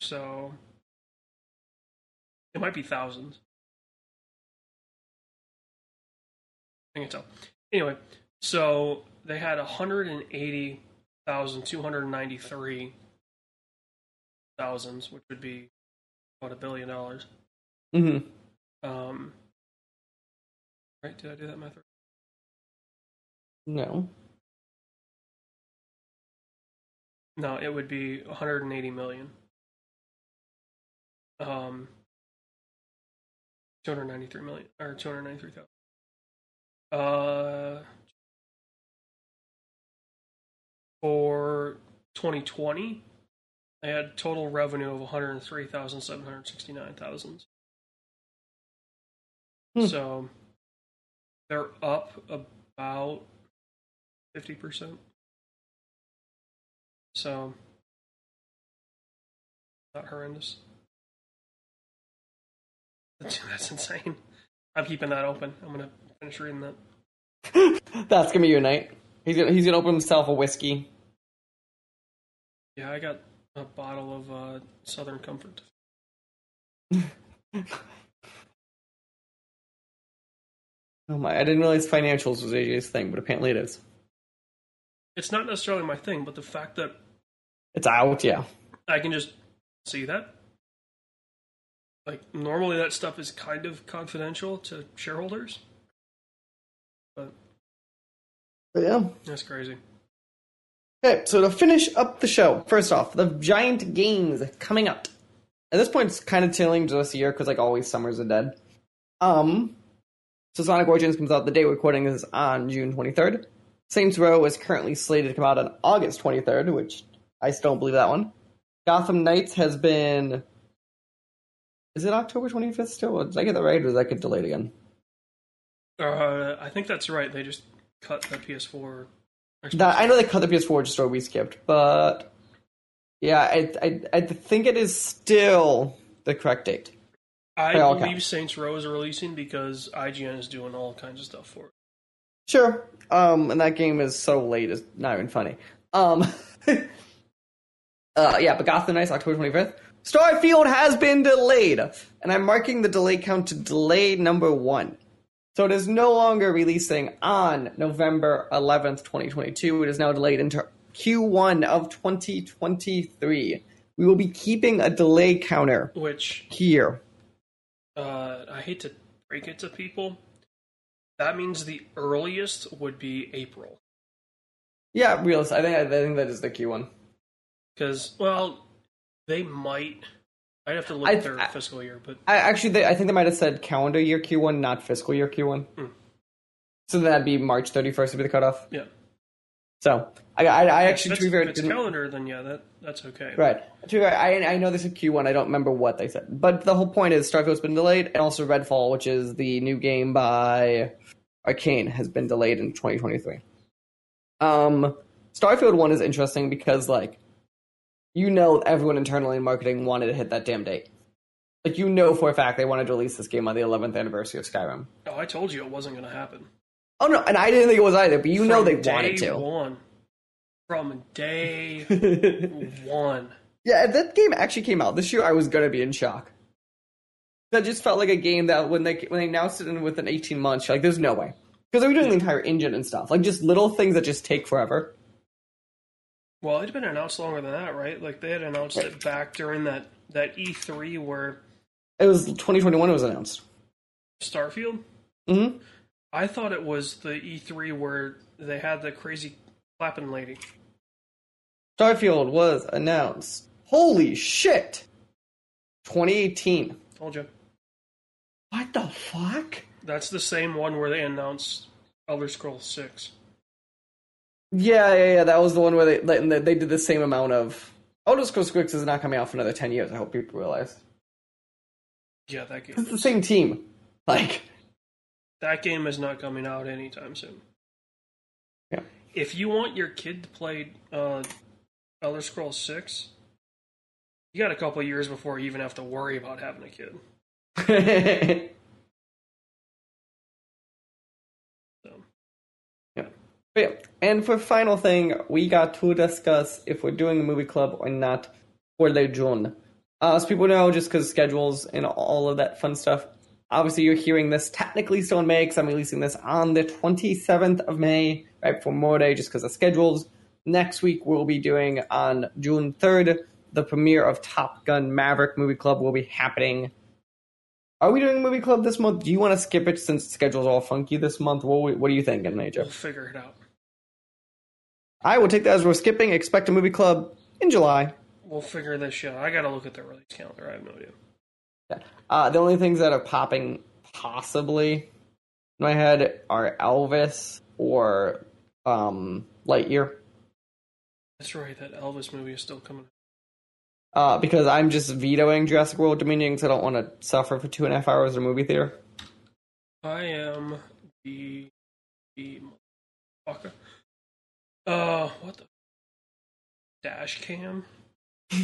So it might be thousands. I can tell. Anyway, so they had 180,293 thousands, which would be about a billion dollars. Mhm. Um, right? Did I do that math? right? No. No, it would be 180 million. Um, 293 million or 293,000. Uh, for 2020, they had total revenue of 103,769,000. Hmm. So they're up about 50%. So, not horrendous. That's, that's insane. I'm keeping that open. I'm gonna finish reading that. That's gonna be your night. He's gonna he's gonna open himself a whiskey. Yeah, I got a bottle of uh, Southern Comfort. Oh my! I didn't realize financials was AJ's thing, but apparently it is. It's not necessarily my thing, but the fact that It's out, yeah. I can just see that. Like normally, that stuff is kind of confidential to shareholders, but But yeah. that's crazy. Okay, so to finish up the show, first off, the giant games coming up. At this point, it's kind of tailing to this year because, like always, summers are dead. Um, so Sonic Origins comes out the day we're recording is on June 23rd. Saints Row is currently slated to come out on August 23rd, which I still don't believe that one. Gotham Knights has been. Is it October 25th still? Did I get that right, or did that get delayed again? Uh, I think that's right. They just cut the PS4. That, I know they cut the PS4 just so we skipped, but yeah, I, I I think it is still the correct date. I believe accounts. Saints Row is releasing because IGN is doing all kinds of stuff for it. Sure. Um, and that game is so late, it's not even funny. Um, uh, yeah, but Gotham Knights, October 25th. Starfield has been delayed, and I'm marking the delay count to delay number one. So it is no longer releasing on November 11th, 2022. It is now delayed into Q1 of 2023. We will be keeping a delay counter Which here. uh, I hate to break it to people. That means the earliest would be April. Yeah, realist. I think I think that is the key one. Because, well, they might. I'd have to look I- at their I- fiscal year, but I actually, they, I think they might have said calendar year Q1, not fiscal year Q1. Hmm. So that'd be March 31st would be the cutoff. yeah. So I, I, I actually to be fair, if it's calendar, then yeah, that that's okay. right. To be fair, I I know this is Q1. I don't remember what they said, but the whole point is Starfield's been delayed, and also Redfall, which is the new game by Arkane, has been delayed in 2023. Um, Starfield one is interesting because like, you know, everyone internally in marketing wanted to hit that damn date. Like you know for a fact they wanted to release this game on the 11th anniversary of Skyrim. Oh, I told you it wasn't going to happen. Oh no, and I didn't think it was either, but you know they wanted to. One. From day one. yeah, if that game actually came out this year, I was gonna be in shock. That just felt like a game that when they when they announced it in within eighteen months, like, there's no way because they were doing the entire engine and stuff, like just little things that just take forever. Well, it'd been announced longer than that, right? Like they had announced it back during that that E3 where It was 2021. It was announced. Starfield. hmm I thought it was the E3 where they had the crazy clapping lady. Starfield was announced. Holy shit! 2018. Told you. What the fuck? That's the same one where they announced Elder Scrolls Six. Yeah, yeah, yeah. That was the one where they they, they did the same amount of. Elder Scrolls 6 is not coming out for another 10 years. I hope people realize. Yeah, that game. It's the same team. Like, That game is not coming out anytime soon. Yeah. If you want your kid to play uh, Elder Scrolls Six, You got a couple years before you even have to worry about having a kid. yeah. And for final thing, we got to discuss if we're doing a movie club or not for the June. Uh, as people know, just because schedules and all of that fun stuff. Obviously, you're hearing this technically still in May because I'm releasing this on the 27th of May, right before Memorial Day, just because of schedules. Next week, we'll be doing on June 3rd, the premiere of Top Gun Maverick Movie Club will be happening. Are we doing a movie club this month? Do you want to skip it since the schedule's all funky this month? What, what are you thinking, Major? we'll figure it out. I will take that as we're skipping. Expect a movie club in July. We'll figure this shit out. I gotta look at the release calendar. I have no idea. Yeah. Uh, the only things that are popping possibly in my head are Elvis or um, Lightyear. That's right. That Elvis movie is still coming. Uh, because I'm just vetoing Jurassic World Dominion because I don't want to suffer for two and a half hours in a movie theater. I am the the fucker. Uh, what the dash cam?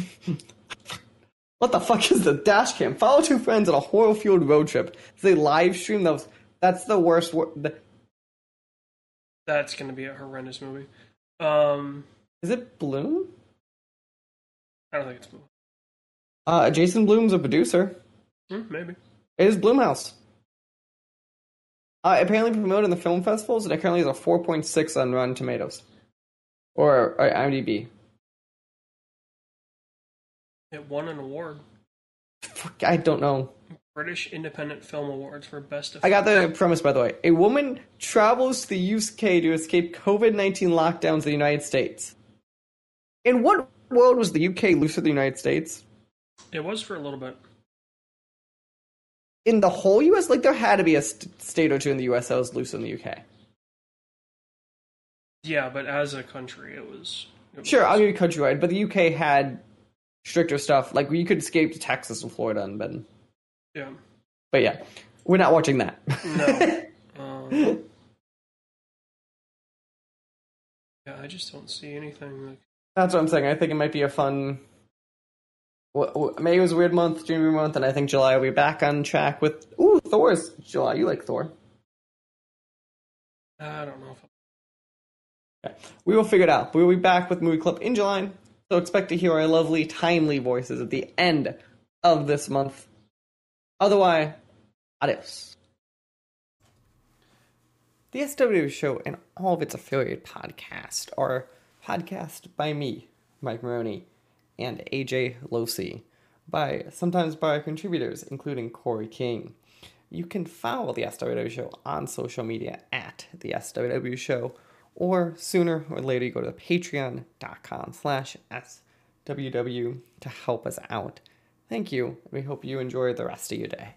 what the fuck is the dash cam? Follow two friends on a horror fueled road trip. They live stream those. That's the worst. Wor- the- That's gonna be a horrendous movie. Um, is it Blum? I don't think it's Blum. Uh, Jason Blum's a producer. Hmm, maybe. It is Blumhouse. Uh, apparently promoted in the film festivals, and it currently has a 4.6 on Rotten Tomatoes. Or, or IMDb. It won an award. Fuck, I don't know. British Independent Film Awards for Best Effect. I got the premise, by the way. A woman travels to the UK to escape COVID 19 lockdowns in the United States. In what world was the UK loose of the United States? It was for a little bit. In the whole US? Like, there had to be a st- state or two in the US that was loose in the UK. Yeah, but as a country, it was. It was Sure, I'll give you countrywide, but the UK had stricter stuff. Like, you could escape to Texas and Florida and then. Yeah. But yeah, we're not watching that. No. um, yeah, I just don't see anything. Like, That's what I'm saying. I think it might be a fun. May was a weird month, June was month, and I think July will be back on track with. Ooh, Thor's July. You like Thor? I don't know if. We will figure it out. We will be back with Movie Club in July, so expect to hear our lovely, timely voices at the end of this month. Otherwise, adios. The SW Show and all of its affiliate podcasts are podcast by me, Mike Morrone, and AJ Losey, by sometimes by contributors, including Corey King. You can follow the SWW Show on social media at the SWW Show, or sooner or later you go to patreon.com slash SWW to help us out. Thank you, and we hope you enjoy the rest of your day.